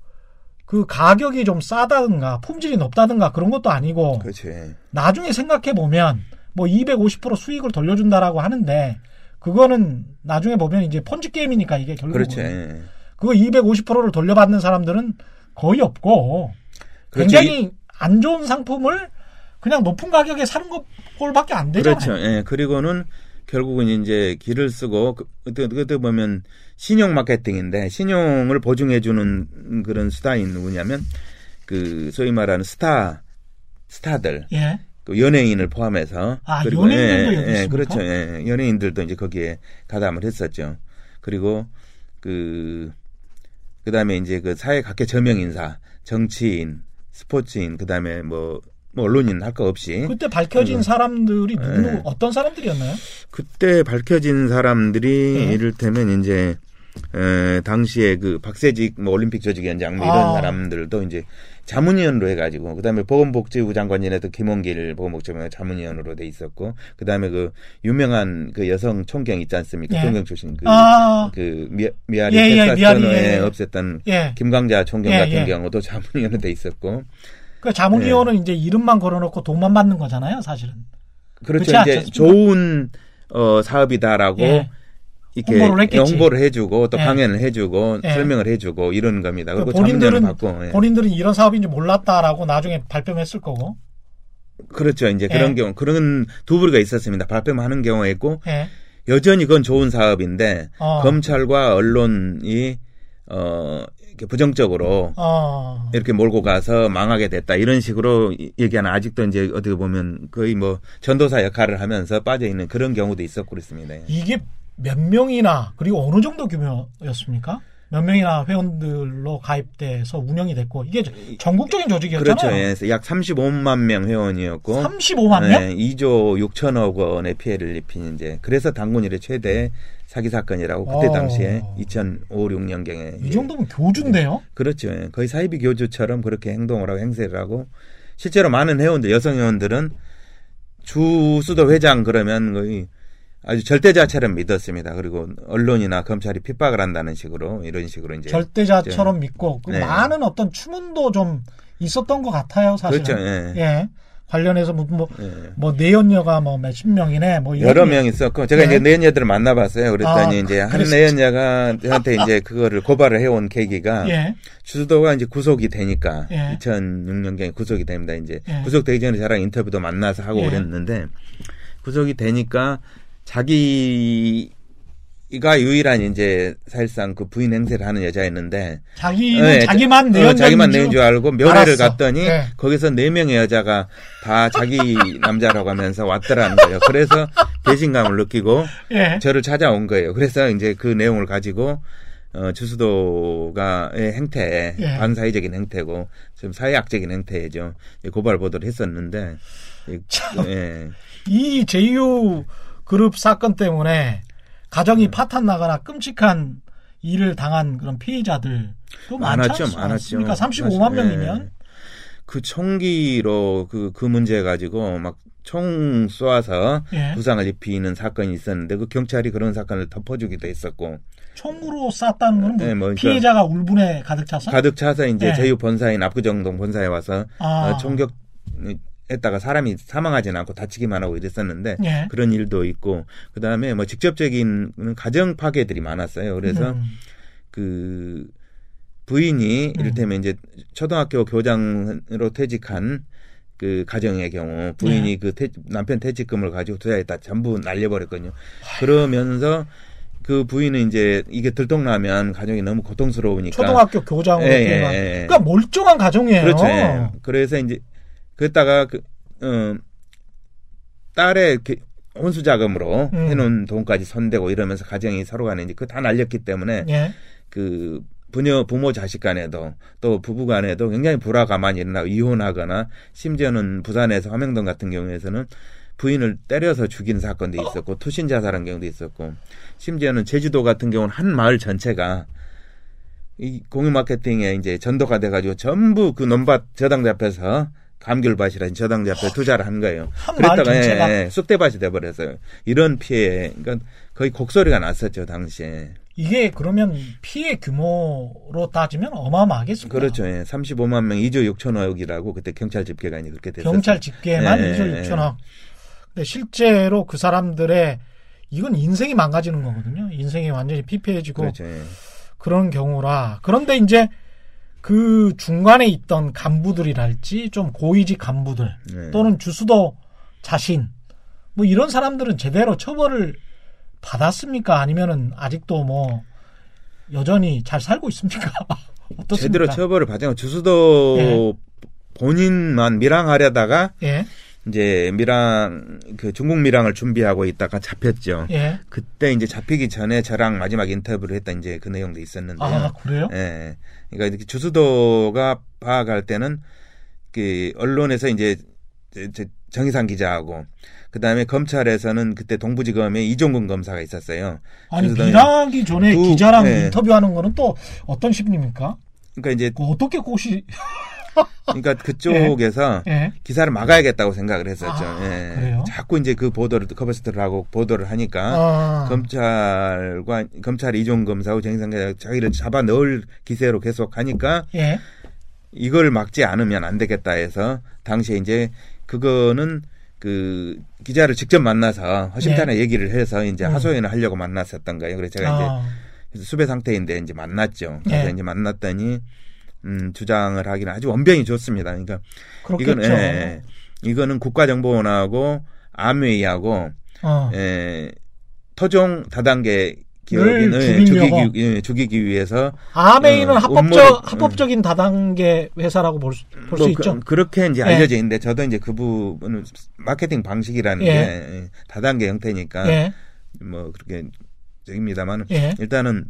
그 가격이 좀 싸다든가 품질이 높다든가 그런 것도 아니고. 예. 나중에 생각해 보면 뭐 250% 수익을 돌려준다라고 하는데 그거는 나중에 보면 이제 폰지 게임이니까 이게 결국은. 예. 그거 250%를 돌려받는 사람들은 거의 없고 그렇죠. 굉장히 안 좋은 상품을 그냥 높은 가격에 사는 것 꼴밖에 안 되잖아요. 그렇죠. 예. 그리고는 결국은 이제 길을 쓰고 그- 그때 그때 보면 신용 마케팅인데 신용을 보증해 주는 그런 수단이 누구냐면 그 소위 말하는 스타 스타들 예. 그 연예인을 포함해서 아, 연예인들도 여기 예, 있습니까? 그렇죠. 예, 연예인들도 이제 거기에 가담을 했었죠. 그리고 그 그다음에 이제 그 사회 각계 저명 인사, 정치인, 스포츠인, 그다음에 뭐, 뭐 언론인 할 거 없이 그때 밝혀진 음. 사람들이 누구 예. 어떤 사람들이었나요? 그때 밝혀진 사람들이 예. 이를테면 이제 에, 당시에 그 박세직 뭐 올림픽 조직위원장 뭐 이런 아. 사람들도 이제 자문위원으로 해가지고 그다음에 보건복지부 장관이라도 김원길 보건복지부 자문위원으로 돼 있었고 그다음에 그 유명한 그 여성 총경 있지 않습니까? 예. 총경 출신 그, 아. 그 미, 미아리 예, 예, 텍사스 미아리, 전후에 예. 없앴던 예. 김광자 총경 예, 같은 예. 경우도 자문위원으로 돼 있었고 그 자문위원은 이제 이름만 걸어놓고 돈만 받는 거잖아요, 사실은. 그렇죠. 이제? 좋은 어 사업이다라고 예. 이렇게 홍보를 했겠지. 홍보를 해주고 또 예. 강연을 해주고 예. 설명을 해주고 이런 겁니다. 그리고 그러니까 본인들은 받고 예. 본인들은 이런 사업인지 몰랐다라고 나중에 발표했을 거고. 그렇죠. 이제 예. 그런 경우 그런 두 부류가 있었습니다. 발표만 하는 경우가 있고 예. 여전히 그건 좋은 사업인데 어. 검찰과 언론이 어 이렇게 부정적으로 어. 이렇게 몰고 가서 망하게 됐다 이런 식으로 이- 얘기하는 아직도 이제 어떻게 보면 거의 뭐 전도사 역할을 하면서 빠져 있는 그런 경우도 있었고 그렇습니다. 이게 몇 명이나 그리고 어느 정도 규모였습니까? 몇 명이나 회원들로 가입돼서 운영이 됐고 이게 전국적인 조직이었잖아요. 그렇죠. 예. 약 35만 명 회원이었고 35만 명? 네, 2조 6천억 원의 피해를 입힌 이제 그래서 당군 일의 최대 사기 사건이라고 그때 어. 당시에 2005, 6년경에 이 정도면 교주인데요. 그렇죠. 예. 거의 사이비 교주처럼 그렇게 행동을 하고 행세를 하고 실제로 많은 회원들 여성 회원들은 주 수도 회장 그러면 거의 아주 절대자처럼 믿었습니다. 그리고 언론이나 검찰이 핍박을 한다는 식으로 이런 식으로 이제 절대자처럼 믿고 그 네. 많은 어떤 추문도 좀 있었던 것 같아요, 사실은. 그렇죠. 예. 예. 관련해서 뭐, 뭐, 예. 뭐 내연녀가 뭐 몇십 명이네, 뭐 여러 게- 명 있었고 제가 네. 이제 내연녀들을 만나봤어요. 그랬더니 아, 이제 한 그랬었죠. 내연녀가 저한테 이제 그거를 고발을 해온 계기가 예. 주도가 이제 구속이 되니까 예. 2006년경에 구속이 됩니다. 이제 예. 구속되기 전에 저랑 인터뷰도 만나서 하고 예. 그랬는데 구속이 되니까 자기가 유일한 이제 사실상 그 부인 행세를 하는 여자였는데 자기는 예, 자기만 어, 내연녀인 자기만 내인 줄 알고 면회를 알았어. 갔더니 예. 거기서 네 명의 여자가 다 자기 남자라고 하면서 왔더라는 거예요. 그래서 배신감을 느끼고 예. 저를 찾아온 거예요. 그래서 이제 그 내용을 가지고 어, 주수도가의 행태, 예. 반사회적인 행태고 좀 사회학적인 행태죠. 고발 보도를 했었는데, 이- 예, 이 제휴 그룹 사건 때문에 음. 가정이 파탄 나거나 끔찍한 일을 당한 그런 피해자들도 많았죠, 많았죠. 않습니까? 35만 사실, 명이면 예. 그 총기로 그, 그 문제 가지고 막 총 쏘아서 예. 부상을 입히는 사건이 있었는데 그 경찰이 그런 사건을 덮어주기도 했었고 총으로 쐈다는 건뭐 네, 뭐 그러니까 피해자가 울분에 가득 차서 가득 차서 이제 예. 제휴 본사인 압구정동 본사에 와서 아. 어, 총격 했다가 사람이 사망하지는 않고 다치기만 하고 이랬었는데 예. 그런 일도 있고 그 다음에 뭐 직접적인 가정 파괴들이 많았어요. 그래서 음. 그 부인이 이를테면 이제 초등학교 교장으로 퇴직한 그 가정의 경우 부인이 네. 그 퇴- 남편 퇴직금을 가지고 투자했다 전부 날려버렸거든요. 그러면서 그 부인은 이제 이게 들통나면 가정이 너무 고통스러우니까 초등학교 교장으로 예, 예, 예, 예. 그러니까 멀쩡한 가정이에요. 그렇죠. 예. 그래서 이제 그랬다가 그 어, 딸의 그 혼수 자금으로 음. 해놓은 돈까지 손대고 이러면서 가정이 서로 간에 이제 그 다 날렸기 때문에 예. 그 부녀 부모 자식 간에도 또 부부 간에도 굉장히 불화가 많이 일어나고 이혼하거나 심지어는 부산에서 화명동 같은 경우에서는 부인을 때려서 죽인 사건도 있었고 투신 자살한 경우도 있었고 심지어는 제주도 같은 경우는 한 마을 전체가 이 공유 마케팅에 이제 전도가 돼가지고 전부 그 논밭 저당자 앞에서 감귤밭이라는 저당자 앞에 투자를 한 거예요. 한 그랬다가? 예, 예, 쑥대밭이 돼버렸어요. 이런 피해, 그러니까 거의 곡소리가 났었죠 당시에. 이게 그러면 피해 규모로 따지면 어마어마하겠습니다. 그렇죠. 예. 35만 명 2조 6천억이라고 그때 경찰 집계관이 그렇게 됐었어요. 경찰 집계만 예, 2조 예, 6천억. 근데 실제로 그 사람들의 이건 인생이 망가지는 거거든요. 인생이 완전히 피폐해지고 그렇죠. 예. 그런 경우라. 그런데 이제 그 중간에 있던 간부들이랄지 좀 고위직 간부들 네. 또는 주수도 자신 뭐 이런 사람들은 제대로 처벌을 받았습니까? 아니면은 아직도 뭐 여전히 잘 살고 있습니까? 어떻습니까? 제대로 처벌을 받지 않고 주수도 예. 본인만 밀항하려다가 예, 이제 밀항 그 중국 밀항을 준비하고 있다가 잡혔죠. 예. 그때 이제 잡히기 전에 저랑 마지막 인터뷰를 했던 이제 그 내용도 있었는데요. 아 그래요? 예. 그러니까 이렇게 주수도가 파악할 때는 그 언론에서 이제 정희상 기자하고 그 다음에 검찰에서는 그때 동부지검에 이종근 검사가 있었어요. 아니 밀하기 전에 두- 기자랑 네. 인터뷰하는 거는 또 어떤 심리입니까? 그러니까 이제 그 어떻게 꽃이 그러니까 그쪽에서 예. 기사를 막아야겠다고 생각을 했었죠. 아, 예. 그래요? 자꾸 이제 그 보도를 커버스터를 하고 보도를 하니까 아, 검찰과 검찰 이종 검사하고 기자 자기를 잡아 넣을 기세로 계속 하니까 예. 이걸 막지 않으면 안 되겠다 해서 당시에 이제 그거는 그 기자를 직접 만나서 허심탄회 얘기를 해서 이제 네. 음. 하소연을 하려고 만났었던 거예요. 그래서 제가 이제 아, 그래서 수배 상태인데 이제 만났죠. 그래서 네. 이제 만났더니 음, 주장을 하기는 아주 원병이 좋습니다. 그러니까 그렇겠죠. 이건 예, 이거는 국가정보원하고 암웨이하고 어. 예, 토종 다단계 를 기업인을. 죽이기, 예, 죽이기 위해서 아메이는 어, 합법적 음모를- 합법적인 다단계 회사라고 볼수뭐 있죠. 그, 렇게 이제 예. 알려져 있는데 저도 이제 그 부분은 마케팅 방식이라는 예. 게 예, 다단계 형태니까 예. 뭐 그렇게 저입니다만 예. 일단은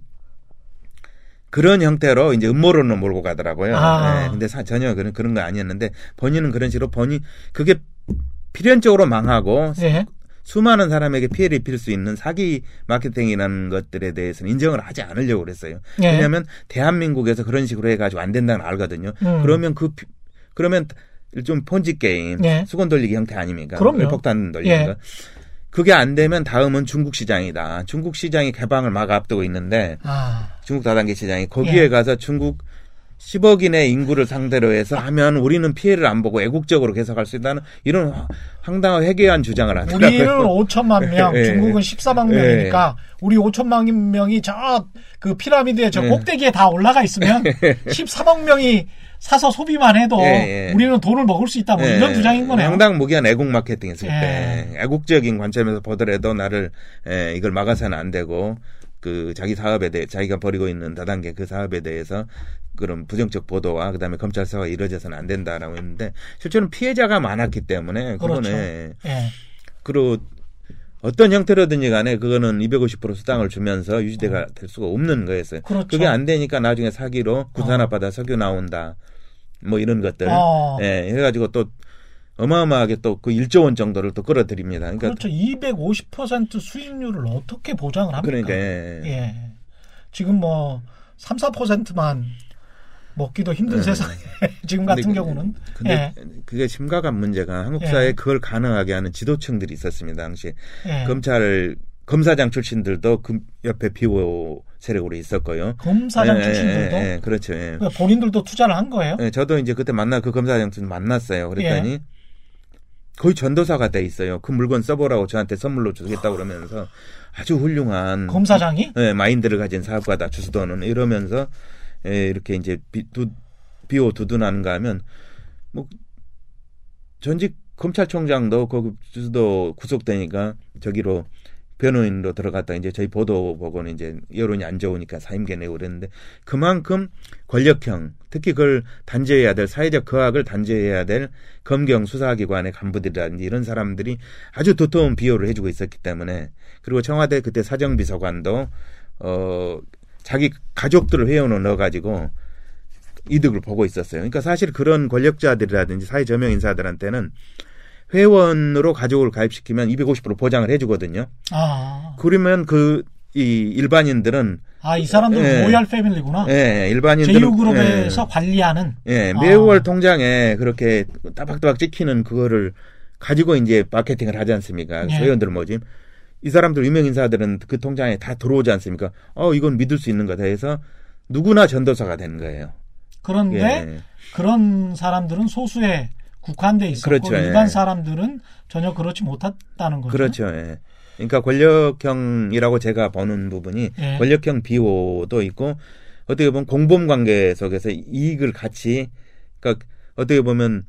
그런 형태로 이제 음모론을 몰고 가더라고요. 아. 예, 근데 사- 전혀 그런 그런 거 아니었는데 본인은 그런 식으로 본인 그게 필연적으로 망하고 예. 수많은 사람에게 피해를 입힐 수 있는 사기 마케팅이라는 것들에 대해서는 인정을 하지 않으려고 그랬어요. 예. 왜냐하면 대한민국에서 그런 식으로 해가지고 안 된다는 걸 알거든요. 음. 그러면 그 피- 그러면 좀 폰지 게임, 예. 수건 돌리기 형태 아닙니까? 그럼요. 폭탄 돌리는 예. 거. 그게 안 되면 다음은 중국 시장이다. 중국 시장이 개방을 막 앞두고 있는데 아. 중국 다단계 시장이 거기에 예. 가서 중국 10억인의 인구를 상대로 해서 하면 우리는 피해를 안 보고 애국적으로 계속할 수 있다는 이런 화- 황당한 회개한 주장을 하더라고요. 우리는 5천만 명, 예. 중국은 14만 예. 명이니까 우리 5천만 명이 저 그 피라미드의 저 예. 꼭대기에 다 올라가 있으면 13억 명이 사서 소비만 해도 예, 예. 우리는 돈을 먹을 수 있다 뭐 예, 이런 주장인 거네요. 상당 무기한 애국 마케팅 했을 예. 때 애국적인 관점에서 보더라도 나를 예, 이걸 막아서는 안 되고 그 자기 사업에 대해 자기가 벌이고 있는 다단계 그 사업에 대해서 그런 부정적 보도와 그다음에 검찰 수사가 이루어져서는 안 된다라고 했는데 실제로는 피해자가 많았기 때문에 그렇죠. 그거는 예. 그리고 어떤 형태로든지 간에 그거는 250% 수당을 주면서 유지대가 될 수가 없는 거였어요. 그렇죠. 그게 안 되니까 나중에 사기로 군산앞바다 석유 나온다. 뭐 이런 것들. 어. 예, 해가지고 또 어마어마하게 또 그 1조 원 정도를 또 끌어들입니다. 그러니까, 그렇죠. 250% 수익률을 어떻게 보장을 합니까? 그러니까, 예. 예. 지금 뭐 3, 4%만 먹기도 힘든 예. 세상에 지금 같은 근데 경우는 근데 예. 그게 심각한 문제가 한국 예. 사회에 그걸 가능하게 하는 지도층들이 있었습니다. 당시 예. 검찰 검사장 출신들도 그 옆에 비호 세력으로 있었고요. 검사장 예, 예, 출신들도 예, 예, 그렇죠. 예. 그러니까 본인들도 투자를 한 거예요. 예, 저도 이제 그때 만나 그 검사장 좀 만났어요. 그랬더니 예. 거의 전도사가 돼 있어요. 그 물건 써보라고 저한테 선물로 주겠다고 그러면서 아주 훌륭한 검사장이 예, 마인드를 가진 사업가다 주수도는 이러면서 예, 이렇게 이제 비, 두, 비호 두둔하는가 하면 뭐 전직 검찰총장도 거기 주수도 구속되니까 저기로 변호인으로 들어갔다 이제 저희 보도 보고는 이제 여론이 안 좋으니까 사임계 내고 그랬는데 그만큼 권력형 특히 그걸 단죄해야 될 사회적 거악을 단죄해야 될 검경 수사기관의 간부들이라든지 이런 사람들이 아주 도톰한 비호를 해주고 있었기 때문에 그리고 청와대 그때 사정비서관도 어 자기 가족들을 회원으로 넣어가지고 이득을 보고 있었어요. 그러니까 사실 그런 권력자들이라든지 사회 저명 인사들한테는 회원으로 가족을 가입시키면 250% 보장을 해주거든요. 아, 그러면 그 이 일반인들은 아, 이 사람들은 예. 로얄 패밀리구나. 예, 일반인들은 제휴그룹에서 관리하는 예, 예, 아. 매월 통장에 그렇게 따박따박 찍히는 그거를 가지고 이제 마케팅을 하지 않습니까? 예. 회원들 모집. 이 사람들 유명 인사들은 그 통장에 다 들어오지 않습니까? 어, 이건 믿을 수 있는 거다 해서 누구나 전도사가 되는 거예요. 그런데 예. 그런 사람들은 소수에 국한돼 있었고 그렇죠, 예. 일반 사람들은 전혀 그렇지 못했다는 거죠. 그렇죠. 예. 그러니까 권력형이라고 제가 보는 부분이 예. 권력형 비호도 있고 어떻게 보면 공범 관계 속에서 이익을 같이 그러니까 어떻게 보면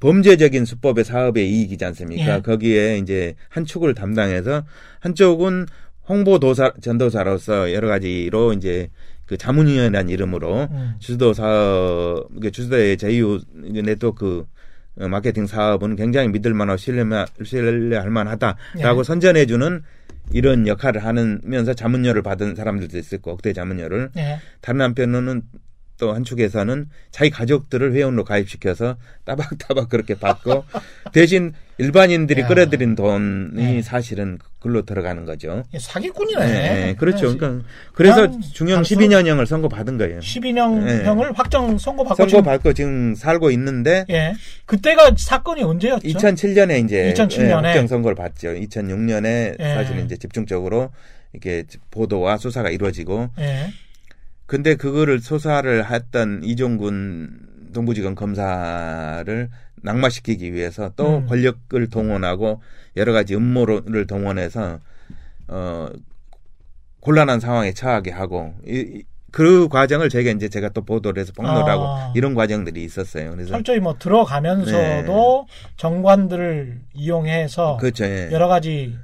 범죄적인 수법의 사업의 이익이지 않습니까? 예. 거기에 이제 한 축을 담당해서 한쪽은 홍보 도사 전도사로서 여러 가지로 이제 그 자문위원이라는 이름으로 음. 주주도 사업, 이게 주주도의 제휴 네트워크 어, 마케팅 사업은 굉장히 믿을 만하고 신뢰만, 신뢰할 만하다라고 예. 선전해주는 이런 역할을 하면서 자문료를 받은 사람들도 있을 거고, 억대 자문료를. 예. 다른 한편으로는 또 한축에서는 자기 가족들을 회원으로 가입시켜서 따박따박 그렇게 받고 대신 일반인들이 야. 끌어들인 돈이 네. 사실은 글로 들어가는 거죠. 예, 사기꾼이네. 네, 네, 그렇죠. 네, 그러니까 그래서 중형 단순- 12년형을 선고 받은 거예요. 12년형을 네. 확정 선고받고 선고 지금 살고 있는데 예. 그때가 사건이 언제였죠? 2007년에 이제 2007 년에. 예, 확정 선고를 받죠. 2006년에 예. 사실은 이제 집중적으로 이렇게 보도와 수사가 이루어지고 예. 근데 그거를 수사를 했던 이종군 동부지검 검사를 낙마시키기 위해서 또 음. 권력을 동원하고 여러 가지 음모를 동원해서 어 곤란한 상황에 처하게 하고 이, 이- 그 과정을 제가 이제 제가 또 보도를 해서 폭로를 아. 하고 이런 과정들이 있었어요. 그래서 철저히 뭐 들어가면서도 정관들을 이용해서 그렇죠. 예. 여러 가지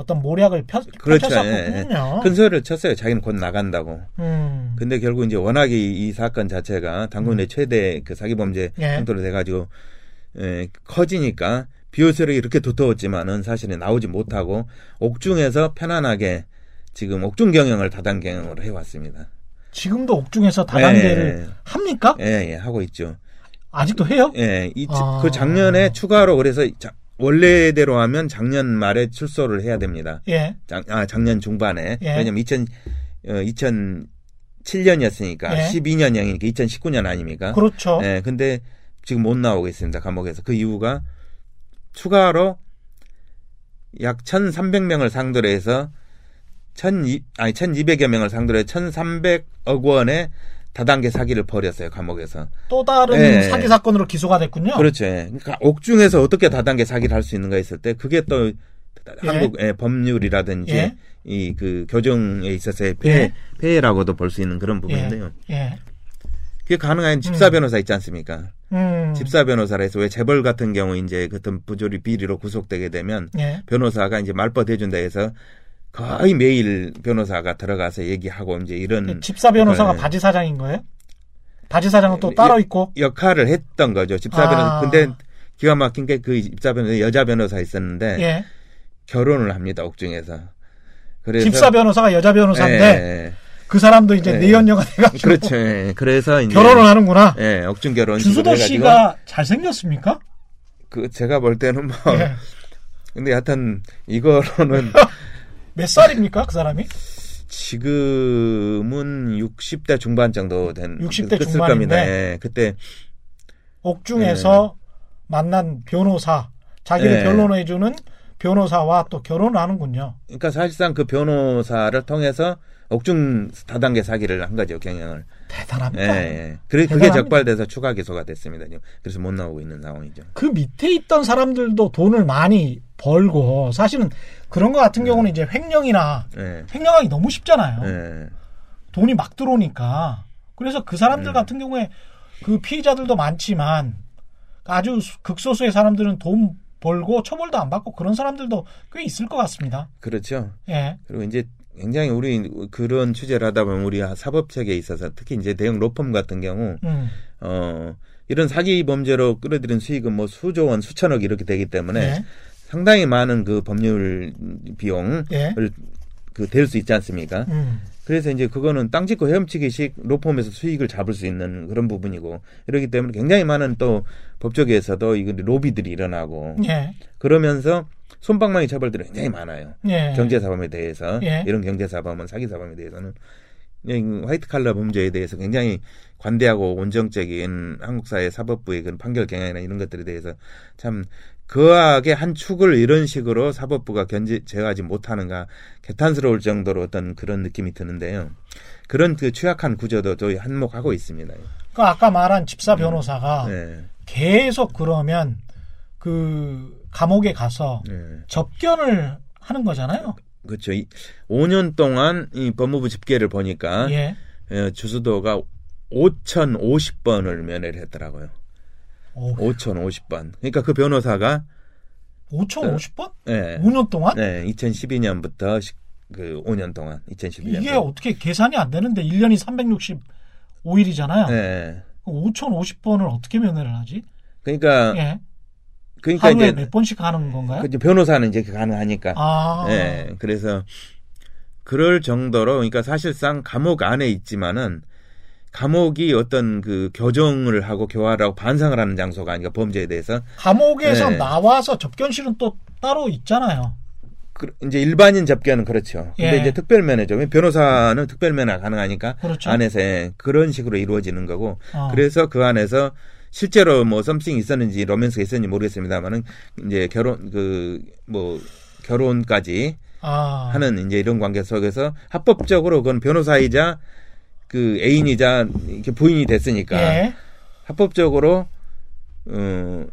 어떤 모략을 펴, 그렇죠. 예, 펼쳤었군요. 큰 소리를 쳤어요. 자기는 곧 나간다고. 음. 근데 결국 이제 워낙에 이, 이 사건 자체가 당군의 최대 그 사기 범죄 예. 형태로 돼가지고 에, 커지니까 비호세력이 이렇게 두터웠지만은 사실은 나오지 못하고 옥중에서 편안하게 지금 옥중 경영을 다단 경영으로 해왔습니다. 지금도 옥중에서 다단계를 예. 합니까? 예, 예, 하고 있죠. 아직도 해요? 예, 이, 아. 그 작년에 추가로 그래서 자- 원래대로 하면 작년 말에 출소를 해야 됩니다. 예. 작, 아, 작년 중반에. 예. 왜냐면 2000, 어, 2007년이었으니까 예. 12년형이니까 2019년 아닙니까? 그렇죠. 예, 근데 지금 못 나오고 있습니다. 감옥에서. 그 이유가 추가로 약 1,300명을 상대로 해서 1,200, 아니 1,200여 명을 상대로 해서 1,300억 원의 다단계 사기를 벌였어요. 감옥에서. 또 다른 예. 사기 사건으로 기소가 됐군요. 그렇죠. 예. 그러니까 옥중에서 어떻게 다단계 사기를 할 수 있는가 했을 때 그게 또 한국 의 법률이라든지 예. 이그 교정에 있어서의 폐해, 예. 폐해라고도 볼 수 있는 그런 부분인데요. 예. 그게 가능한 집사 변호사 있지 않습니까? 음. 집사 변호사라 해서 왜 재벌 같은 경우 이제 어떤 부조리 비리로 구속되게 되면 예. 변호사가 이제 말벗 해준다 해서 거의 매일 변호사가 들어가서 얘기하고 이제 이런 집사 변호사가 예. 바지 사장인 거예요? 바지 사장은 또 예, 따로 있고. 역할을 했던 거죠. 집사 아. 변호사. 근데 기가 막힌 게 그 집사 변호사 여자 변호사 있었는데 예. 결혼을 합니다. 옥중에서. 그래서 집사 변호사가 여자 변호사인데 예, 그 사람도 이제 예. 내연녀가 돼가지고 그렇죠. 예. 그래서 이제 결혼을 하는구나. 예, 옥중 결혼 주수도 씨가 잘생겼습니까? 그 제가 볼 때는 뭐 예. 근데 하여튼 이거로는 몇 살입니까 그 사람이? 지금은 60대 중반 정도 된 60대 끝일 중반인데. 겁니다. 예, 그때 옥중에서 만난 변호사 자기를 예. 변론해주는 변호사와 또 결혼을 하는군요. 그러니까 사실상 그 변호사를 통해서 옥중 다단계 사기를 한 거죠 경영을. 예, 대단합니다. 예. 그래 그게. 적발돼서 추가 기소가 됐습니다. 그래서 못 나오고 있는 상황이죠. 그 밑에 있던 사람들도 돈을 많이 벌고 사실은 그런 거 같은 경우는 이제 횡령이나 예. 횡령하기 너무 쉽잖아요. 예. 돈이 막 들어오니까. 그래서 그 사람들 음. 같은 경우에 그 피해자들도 많지만 아주 수- 극소수의 사람들은 돈 벌고 처벌도 안 받고 그런 사람들도 꽤 있을 것 같습니다. 그렇죠. 예. 그리고 이제 굉장히 우리 그런 취재를 하다 보면 우리 사법 체계에 있어서 특히 이제 대형 로펌 같은 경우 음. 어 이런 사기 범죄로 끌어들인 수익은 뭐 수조 원, 수천억 이렇게 되기 때문에 예. 상당히 많은 그 법률 비용을 예. 그댈수 있지 않습니까? 음. 그래서 이제 그거는 땅 짓고 헤엄치기식 로펌에서 수익을 잡을 수 있는 그런 부분이고 이러기 때문에 굉장히 많은 또 법조계에서도 이거 로비들이 일어나고 예. 그러면서 손방망이 처벌들이 굉장히 많아요. 예. 경제 사범에 대해서 예. 이런 경제 사범은 사기 사범에 대해서는 그냥 화이트 칼라 범죄에 대해서 굉장히 관대하고 온정적인 한국 사회 사법부의 그런 판결 경향이나 이런 것들에 대해서 참 거하게 한 축을 이런 식으로 사법부가 견제 제어하지 못하는가 개탄스러울 정도로 어떤 그런 느낌이 드는데요. 그런 그 취약한 구조도 저희 한몫하고 있습니다. 그 아까 말한 집사 변호사가 네, 계속 그러면 그 감옥에 가서 네. 접견을 하는 거잖아요. 그렇죠. 이 5년 동안 이 법무부 집계를 보니까 예. 예, 주수도가 5,050번을 면회를 했더라고요. 오, 5,050번. 그러니까 그 변호사가 5,050번? 예, 5년 동안? 네, 2012년부터 그 5년 동안 2012년. 이게 어떻게 계산이 안 되는데 1년이 365일이잖아요. 예. 5,050번을 어떻게 면회를 하지? 그러니까 예. 그러니까 하루에 이제 몇 번씩 하는 건가요? 그 변호사는 이제 가능하니까. 아. 예. 그래서 그럴 정도로 그러니까 사실상 감옥 안에 있지만은 감옥이 어떤 그 교정을 하고 교화를 하고 반성을 하는 장소가 아니까 범죄에 대해서 감옥에서 네. 나와서 접견실은 또 따로 있잖아요. 그, 이제 일반인 접견은 그렇죠. 근데 예. 이제 특별 면허죠. 변호사는 특별 면허 가능하니까 그렇죠. 안에서 그런 식으로 이루어지는 거고 어. 그래서 그 안에서 실제로 뭐 썸씽이 있었는지 로맨스가 있었는지 모르겠습니다만은 이제 결혼 그 뭐 결혼까지 아, 하는 이제 이런 관계 속에서 합법적으로 그건 변호사이자 그 애인이자 이렇게 부인이 됐으니까 예. 합법적으로 어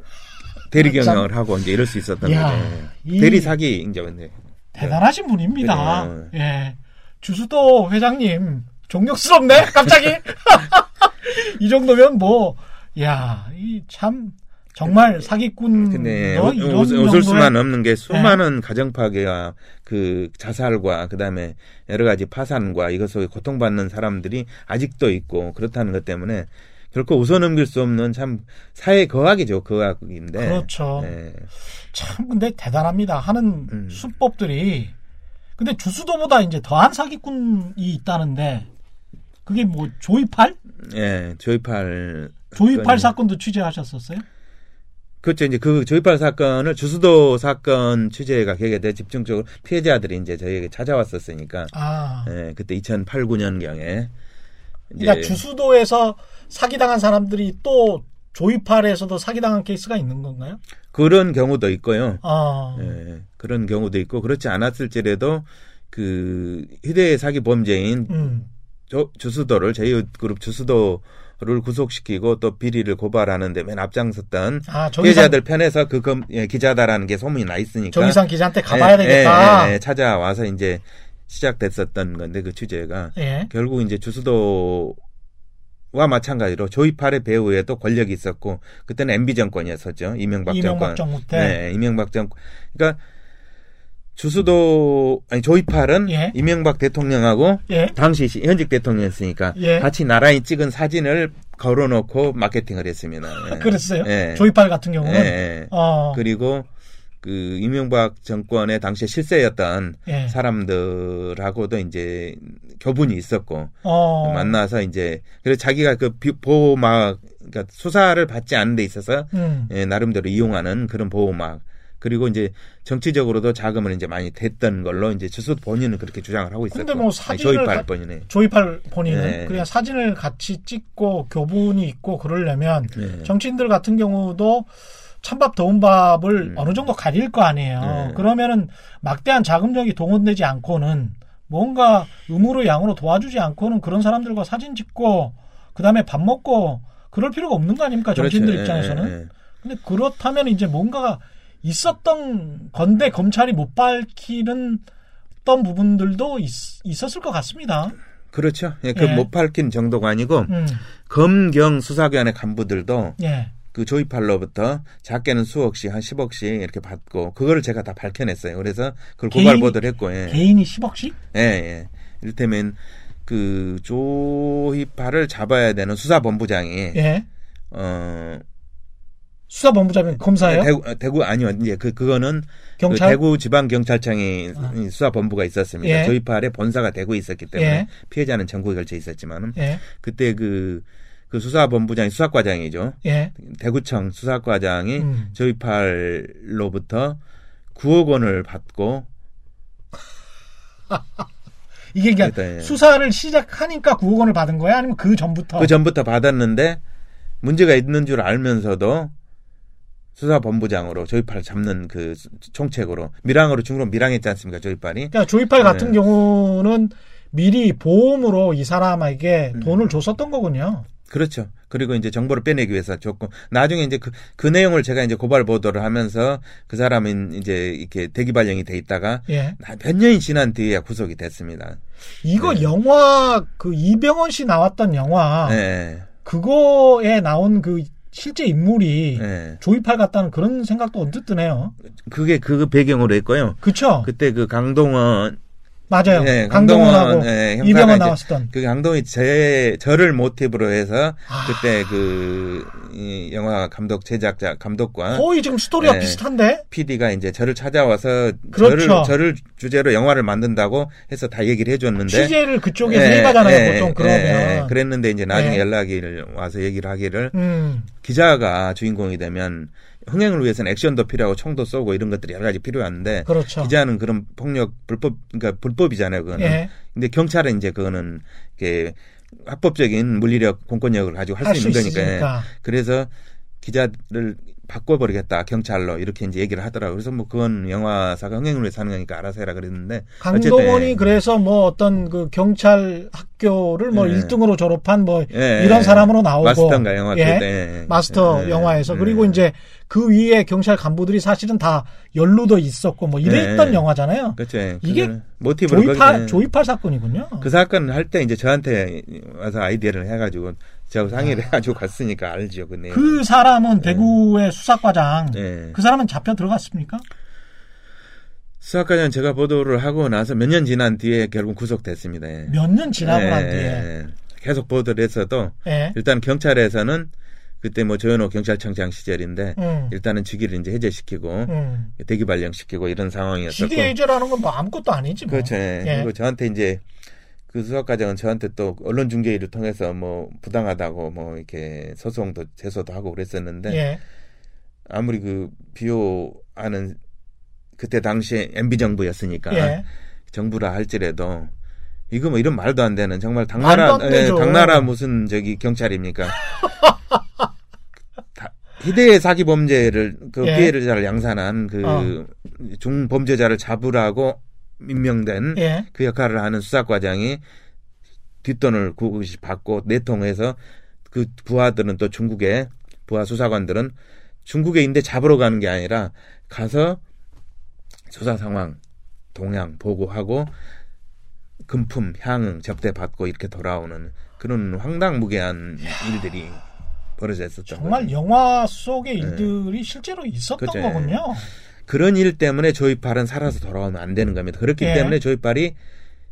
대리 경영을 하고 이제 이럴 수 있었던 야, 거죠. 이- 대리 사기 이제 근데 대단하신 분입니다. 그래요. 예. 주수도 회장님, 존경스럽네, 갑자기. 이 정도면 뭐, 야, 이 참, 정말 사기꾼, 근데 너 어, 이런 웃- 웃을 수만 없는 게 수많은 가정 파괴와 그 자살과 그다음에 여러 가지 파산과 이것 속에 고통받는 사람들이 아직도 있고 그렇다는 것 때문에 결코 웃어넘길 수 없는 참 사회 거악이죠 거악인데 그렇죠. 예. 참, 근데 대단합니다. 하는 음. 수법들이. 근데 주수도보다 이제 더한 사기꾼이 있다는데, 그게 뭐, 조이팔? 예, 조이팔 조이팔 사건도 취재하셨었어요? 그렇죠. 이제 그 조이팔 사건을 주수도 사건 취재가 계획돼 집중적으로 피해자들이 이제 저희에게 찾아왔었으니까 아. 예, 그때 2008, 9년경에 그러니까 주수도에서 사기당한 사람들이 또 조이팔에서도 사기당한 케이스가 있는 건가요? 그런 경우도 있고요. 아, 예, 그런 경우도 있고 그렇지 않았을지라도 그 휴대 사기 범죄인 음, 저- 주수도를 제2그룹 주수도 를 구속시키고 또 비리를 고발하는데 맨 앞장섰던 아 정의상, 피해자들 편에서 그 검- 예, 기자다라는 게 소문이 나 있으니까 정의상 기자한테 가봐야 예, 되겠다. 예, 예, 찾아와서 이제 시작됐었던 건데 그 취재가 예. 결국 이제 주수도 와 마찬가지로 조이팔의 배후에도 권력이 있었고 그때는 MB 정권이었었죠 이명박, 이명박 정권. 정부 때. 네, 이명박 정권. 그러니까 주수도 아니 조이팔은 예. 이명박 대통령하고 예. 당시 시- 현직 대통령이었으니까 예. 같이 나란히 찍은 사진을 걸어놓고 마케팅을 했습니다. 예. 그랬어요. 예. 조이팔 같은 예, 경우는. 예. 어, 그리고 그 이명박 정권의 당시에 실세였던 예. 사람들하고도 이제 교분이 있었고 어, 만나서 이제 그래서 자기가 그 비- 보호막 그러니까 수사를 받지 않는 데 있어서 음, 예, 나름대로 이용하는 그런 보호막 그리고 이제 정치적으로도 자금을 이제 많이 댔던 걸로 이제 주수 본인은 그렇게 주장을 하고 있었고 근데 뭐 사진을 조이팔 가- 본인이 조이팔 본인은 예. 그냥 사진을 같이 찍고 교분이 있고 그러려면 예. 정치인들 같은 경우도 찬밥 더운 밥을 음. 어느 정도 가릴 거 아니에요. 네. 그러면은 막대한 자금력이 동원되지 않고는 뭔가 의무로 양으로 도와주지 않고는 그런 사람들과 사진 찍고 그 다음에 밥 먹고 그럴 필요가 없는 거 아닙니까 정치인들 그렇죠. 예, 입장에서는. 예, 예. 근데 그렇다면 이제 뭔가가 있었던 건데 검찰이 못 밝히는 어떤 부분들도 있, 있었을 것 같습니다. 그렇죠. 예, 예. 그못 밝힌 정도가 아니고 음, 검경 수사관의 간부들도 예. 그 조이팔로부터 작게는 수억씩 한 10억씩 이렇게 받고 그거를 제가 다 밝혀냈어요. 그래서 그걸 고발 개인이- 보도를 했고 예. 개인이 10억씩? 예, 예. 이를테면 그 조이팔을 잡아야 되는 수사본부장이 예. 어 수사본부장은 검사예요? 대구, 어, 대구 아니요. 이제 그 그거는 경찰? 그 대구 지방 경찰청이 아. 수사본부가 있었습니다. 예. 조이팔의 본사가 대구에 있었기 때문에 예. 피해자는 전국에 걸쳐 있었지만은 예. 그때 그, 그 수사본부장이 수사과장이죠. 예. 대구청 수사과장이 음. 조이팔로부터 9억 원을 받고 이게 그러니까 그랬다, 예. 수사를 시작하니까 9억 원을 받은 거야? 아니면 그 전부터? 그 전부터 받았는데 문제가 있는 줄 알면서도 수사본부장으로 조이팔을 잡는 그 수- 총책으로 밀항으로 중으로 밀항했지 않습니까 조이팔이 그러니까 조이팔 같은 네. 경우는 미리 보험으로 이 사람에게 음. 돈을 줬었던 거군요. 그렇죠. 그리고 이제 정보를 빼내기 위해서 줬고 나중에 이제 그, 그 내용을 제가 이제 고발 보도를 하면서 그 사람은 이제 이렇게 대기 발령이 돼 있다가 예. 몇 년이 지난 뒤에 구속이 됐습니다. 이거 네. 영화 그 이병헌 씨 나왔던 영화 네. 그거에 나온 그 실제 인물이 네. 조이팔 같다는 그런 생각도 언뜻 드네요. 그게 그 배경으로 했고요. 그쵸? 그때 그 강동원 맞아요. 네, 강동원하고 네, 이병헌 나왔었던. 그 강동이 제 저를 모티브로 해서 아. 그때 그 이 영화 감독 제작자 감독과 거의 지금 스토리가 네. 비슷한데. PD가 이제 저를 찾아와서 그렇죠. 저를 저를 주제로 영화를 만든다고 해서 다 얘기를 해줬는데 취재를 그쪽에서 예, 해가잖아요. 예, 보통 예, 그러면. 예. 그랬는데 이제 나중에 예. 연락이 와서 얘기를 하기를 음, 기자가 주인공이 되면 흥행을 위해서는 액션도 필요하고 총도 쏘고 이런 것들이 여러 가지 필요한데 그렇죠. 기자는 그런 폭력 불법 그러니까 불법이잖아요 그거는 예. 근데 경찰은 이제 그거는 이렇게 합법적인 물리력 공권력을 가지고 할할수수 있는 거니까. 그래서 기자를 바꿔버리겠다 경찰로 이렇게 이제 얘기를 하더라고요 그래서 뭐 그건 영화사가 흥행을 위해서 하는 거니까 알아서 해라 그랬는데 강동원이 그래서 뭐 어떤 그 경찰 학교를 뭐 예. 1등으로 졸업한 뭐 예, 이런 예. 사람으로 나오고 마스터인가 영화 예. 그때 마스터 예, 영화에서 예. 그리고 이제 그 위에 경찰 간부들이 사실은 다 연루도 있었고 뭐 이랬던 예. 영화잖아요. 그렇죠 이게 모티브를 조이팔 조이팔 사건이군요. 그 사건 할 때 이제 저한테 와서 아이디어를 해가지고 저하고 상의를 해가지고 갔으니까 알죠 그 내용. 그 사람은 대구의 수사과장. 네. 그 사람은 잡혀 들어갔습니까? 수사과장 제가 보도를 하고 나서 몇 년 지난 뒤에 결국 구속됐습니다. 예. 몇년 지나고 예, 난 뒤에. 예. 계속 보도를 했어도 예. 일단 경찰에서는 그때 뭐 조현호 경찰청장 시절인데 음. 일단은 직위를 이제 해제시키고 음. 대기 발령시키고 이런 상황이었었고 직위 해제라는 건 뭐 아무것도 아니지 뭐. 그렇죠. 예. 예. 그리고 저한테 이제 그 수사과장은 저한테 또 언론 중재위를 통해서 뭐 부당하다고 뭐 이렇게 소송도 제소도 하고 그랬었는데 예. 아무리 그 비호하는 그때 당시에 MB 정부였으니까 예. 정부라 할지라도 이거 뭐 이런 말도 안 되는 정말 당나라. 예, 당나라 무슨 저기 경찰입니까? 다- 희대의 사기 범죄를 그 예. 피해자를 양산한 그 어. 중범죄자를 잡으라고 임명된 예. 그 역할을 하는 수사과장이 뒷돈을 구급씩 받고 내통해서 그 부하들은 또 중국에 부하 수사관들은 중국에 있는데 잡으러 가는 게 아니라 가서 수사 상황 동향 보고하고 금품 향응 접대 받고 이렇게 돌아오는 그런 황당무계한 일들이 벌어졌었던 정말 거죠. 영화 속의 일들이 실제로 있었던 그렇죠. 거군요. 그런 일 때문에 조이팔은 살아서 돌아오면 안 되는 겁니다. 그렇기 예. 때문에 조이팔이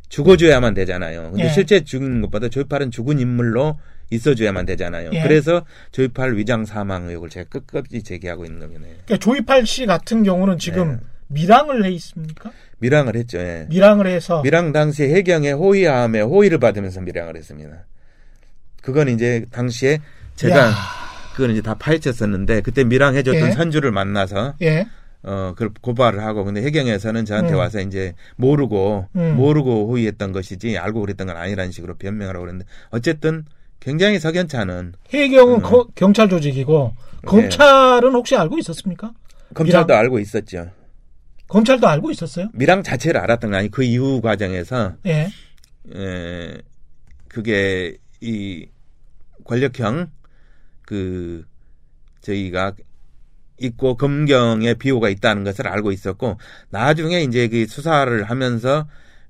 죽어줘야만 되잖아요. 근데 예. 실제 죽는 것보다 조이팔은 죽은 인물로 있어줘야만 되잖아요. 예. 그래서 조이팔 위장 사망 의혹을 제가 끝까지 제기하고 있는 겁니다. 그러니까 조이팔 씨 같은 경우는 지금 네. 밀항을 해 있습니까? 밀항을 했죠. 예. 밀항을 해서 밀항 당시에 해경의 호위함에 호의를 받으면서 밀항을 했습니다. 그건 이제 당시에 제가 야. 그건 이제 다 파헤쳤었는데 그때 밀항해줬던 예. 선주를 만나서 예. 어, 그걸 고발을 하고, 근데 해경에서는 저한테 음. 와서 이제 모르고, 음. 모르고 호의했던 것이지, 알고 그랬던 건 아니라는 식으로 변명을 하고 그랬는데, 어쨌든 굉장히 석연치 않은, 해경은 음. 거- 경찰 조직이고 검찰은 혹시 알고 있었습니까? 검찰도 밀항? 알고 있었죠. 검찰도 알고 있었어요? 밀항 자체를 알았던 건 아니, 그 이후 과정에서, 예. 에, 그게 이 권력형, 그, 저희가 있고 검경에 비호가 있다는 것을 알고 있었고 나중에 이제 그 수사를 하면서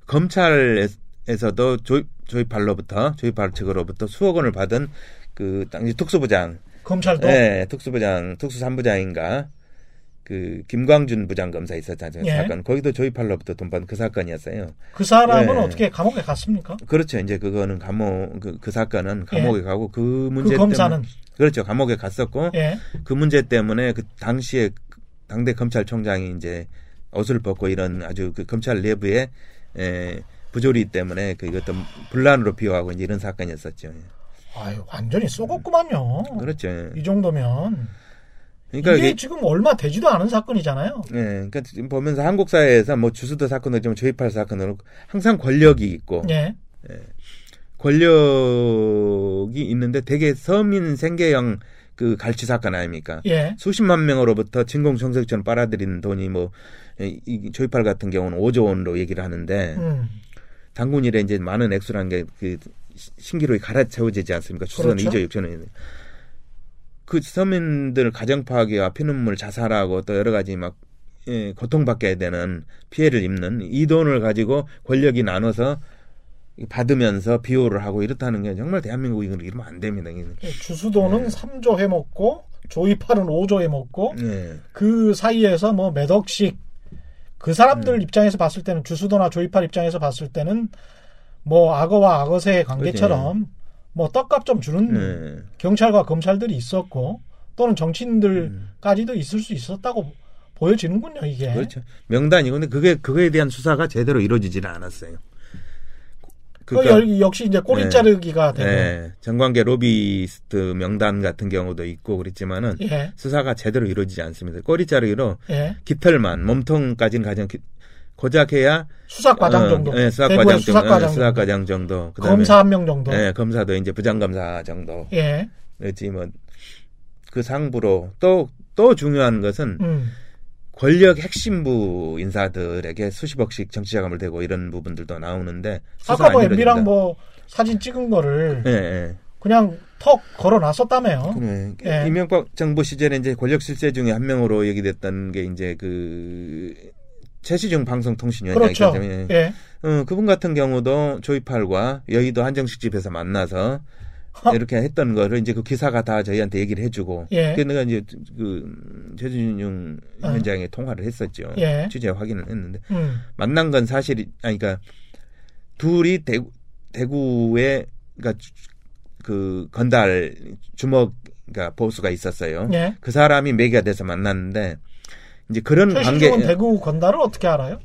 검찰에서도 조이, 조이팔로부터 조이팔 측으로부터 수억 원을 받은 그 당시 특수부장. 검찰도? 예, 특수부장 특수삼부장인가 그 김광준 부장 검사 있었잖아요 예. 사건 거기도 조이팔로부터 돈 받은 그 사건이었어요. 그 사람은 예. 어떻게 감옥에 갔습니까? 그렇죠. 이제 그거는 감옥 그, 그 사건은 감옥에 가고 그 문제 그 검사는 때문에 그렇죠. 감옥에 갔었고 예. 그 문제 때문에 그 당시에 당대 검찰총장이 이제 옷을 벗고 이런 아주 그 검찰 내부에 에, 부조리 때문에 그 이것도 분란으로 비화하고 이제 이런 사건이었었죠. 예. 아유 완전히 쏘겠구만요. 그렇죠. 예. 이 정도면 그러니까 이게 이게 지금 얼마 되지도 않은 사건이잖아요. 예, 그러니까 지금 보면서 한국 사회에서 뭐 주수도 사건도 좀 조입할 사건으로 항상 권력이 있고 예. 권력이 있는데 되게 서민 생계형 그 갈취 사건 아닙니까? 예. 수십만 명으로부터 진공청소기처럼 빨아들이는 돈이 뭐, 이, 이 조이팔 같은 경우는 5조 원으로 얘기를 하는데, 음. 당군 일에 이제 많은 액수라는 게 그 신기록이 갈아채워지지 않습니까? 추선 그렇죠. 2조 6천 원. 그 서민들 가정 파괴와 피눈물 자살하고 또 여러 가지 막, 예, 고통받게 되는 피해를 입는 이 돈을 가지고 권력이 나눠서 받으면서 비호를 하고 이렇다는 게 정말 대한민국이 이러면 안 됩니다. 예, 주수도는 3조 해먹고 조이팔은 5조 해먹고 예. 그 사이에서 뭐 몇 억씩 그 사람들 입장에서 봤을 때는 주수도나 조이팔 입장에서 봤을 때는 뭐 악어와 악어새의 관계처럼 뭐 떡값 좀 주는 네. 경찰과 검찰들이 있었고 또는 정치인들까지도 있을 수 있었다고 보여지는군요 이게. 그렇죠. 명단이 근데 그게 그거에 대한 수사가 제대로 이루어지지는 않았어요. 그 열- 역시 이제 꼬리 네. 자르기가 되고. 예, 정관계 로비스트 명단 같은 경우도 있고 그랬지만은 예. 수사가 제대로 이루어지지 않습니다. 꼬리 자르기로 예. 깃털만 몸통까지는 가장 기- 고작 해야 수사과장 어, 정도. 예, 수사과장 정도, 수사과장 예, 정도. 수사과장 정도. 그다음에 검사 한 명 정도. 예, 검사도 이제 부장검사 정도. 예. 그렇지 뭐 그 상부로 또또 중요한 것은 음. 권력 핵심부 인사들에게 수십억씩 정치자금을 대고 이런 부분들도 나오는데 아까 뭐안 MB랑. 뭐 사진 찍은 거를 예, 예. 그냥 턱 걸어 놨었다며요. 그래. 예. 이명박 정부 시절에 이제 권력 실세 중에 한 명으로 얘기됐던 게 이제 그 최시중 방송통신위원장이 그렇죠. 있거든요. 예. 어, 그분 같은 경우도 조이팔과 여의도 한정식 집에서 만나서 이렇게 했던 거를 이제 그 기사가 다 저희한테 얘기를 해주고. 예. 그래서 내가 이제 그 최준용 어. 위원장에 통화를 했었죠. 예. 취재 확인을 했는데 음. 만난 건 사실이 아니 그러니까 둘이 대구 대구에 그러니까 주- 그 건달 주먹 그러니까 보수가 있었어요. 예. 그 사람이 매개가 돼서 만났는데 이제 그런 관계 최시중은 대구 건달을 어떻게 알아요?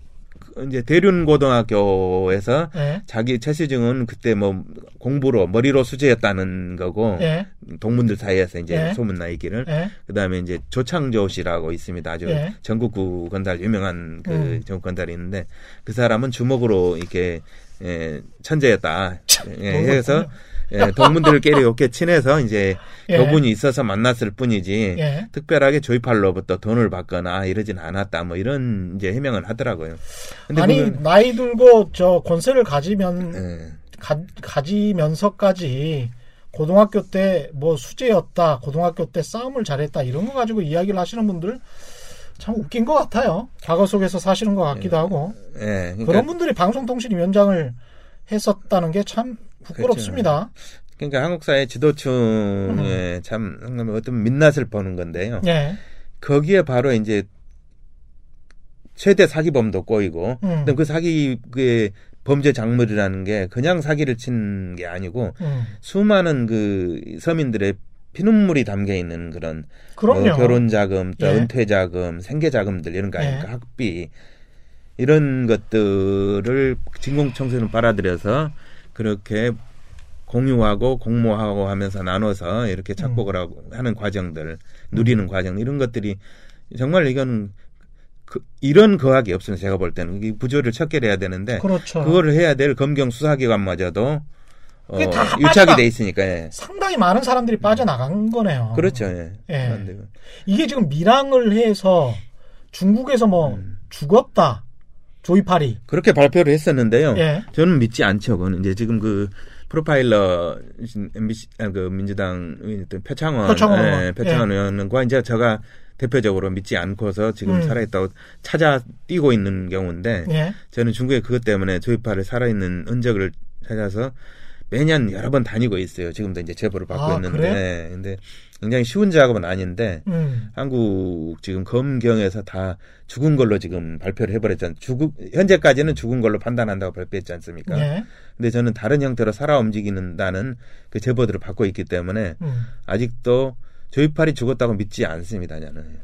이제 대륜고등학교에서 예. 자기 최시중은 그때 뭐 공부로 머리로 수재였다는 거고 예. 동문들 사이에서 이제 예. 소문 나이기를 예. 그다음에 이제 조창조 씨라고 있습니다. 아주 예. 전국구 건달 유명한 그 음. 전국 건달이 있는데 그 사람은 주먹으로 이렇게 예, 천재였다. 예, 너무 해서. 예, 동문들끼리 친해서 이제 예. 교분이 있어서 만났을 뿐이지 예. 특별하게 조이팔로부터 돈을 받거나 이러진 않았다. 뭐 이런 이제 해명을 하더라고요. 아니 그건- 나이 들고 저 권세를 가지면 예. 가, 가지면서까지 고등학교 때 뭐 수재였다, 고등학교 때 싸움을 잘했다 이런 거 가지고 이야기를 하시는 분들 참 웃긴 것 같아요. 과거 속에서 사시는 것 같기도 하고 예, 그러니까, 그런 분들이 방송통신위원장을 했었다는 게 참 부끄럽습니다. 그러니까 한국 사회 지도층에 참 어떤 민낯을 보는 건데요. 예, 거기에 바로 이제 최대 사기범도 꼬이고, 음. 그 사기 그 범죄 작물이라는 게 그냥 사기를 친 게 아니고 음. 수많은 그 서민들의 피눈물이 담겨 있는 그런. 뭐 결혼 자금, 또 예. 은퇴 자금, 생계 자금들 이런 거 아닙니까? 예. 학비 이런 것들을 진공청소년 빨아들여서 그렇게 공유하고 공모하고 하면서 나눠서 이렇게 착복을 음. 하고 하는 과정들 누리는 과정 이런 것들이 정말 이건 그, 이런 거학이 없으면 제가 볼 때는 이 부조를 척결해야 되는데 그렇죠. 그거를 해야 될 검경 수사기관마저도 어, 유착이 돼 있으니까 예. 상당히 많은 사람들이 빠져나간 거네요. 그렇죠. 예. 예. 그런데 이게 지금 밀항을 해서 중국에서 뭐 음. 죽었다. 조이팔이. 그렇게 발표를 했었는데요. 예. 저는 믿지 않죠. 그건 이제 지금 그 프로파일러 MBC 아, 그 민주당 의원 표창원 표창원 예, 의원. 표창원 예. 의원과 이제 제가 대표적으로 믿지 않고서 지금 음. 살아있다고 찾아 뛰고 있는 경우인데 예. 저는 중국에 그것 때문에 조이파를 살아있는 흔적을 찾아서 매년 여러 번 다니고 있어요. 지금도 이제 제보를 받고 아, 있는데, 그래요? 예, 근데 굉장히 쉬운 작업은 아닌데 음. 한국 지금 검경에서 다 죽은 걸로 지금 발표를 해버렸잖아요. 죽 현재까지는 죽은 걸로 판단한다고 발표했지 않습니까? 예. 근데 저는 다른 형태로 살아 움직이는다는 그 제보들을 받고 있기 때문에 음. 아직도 조이팔이 죽었다고 믿지 않습니다. 저는.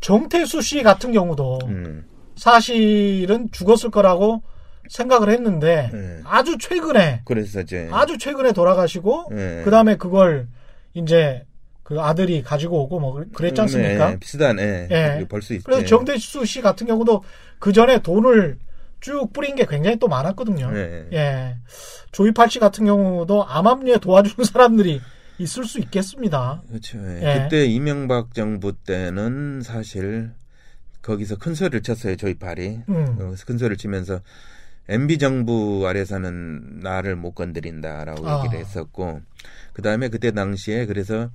정태수 씨 같은 경우도 음, 사실은 죽었을 거라고 생각을 했는데 네. 아주 최근에 그래서 이제 아주 최근에 돌아가시고 네. 그 다음에 그걸 이제 그 아들이 가지고 오고 뭐 그랬지 않습니까? 네, 비슷한 예, 예. 볼수 있죠. 그래서 정대수 씨 같은 경우도 그 전에 돈을 쭉 뿌린 게 굉장히 또 많았거든요. 네. 예. 조이팔 씨 같은 경우도 암암리에 도와주는 사람들이 있을 수 있겠습니다. 그렇죠. 예. 예. 그때 이명박 정부 때는 사실 거기서 큰 소리를 쳤어요. 조이팔이 음. 어, 큰 소리를 치면서 MB 정부 아래서는 나를 못 건드린다라고 아. 얘기를 했었고 그 다음에 그때 당시에 그래서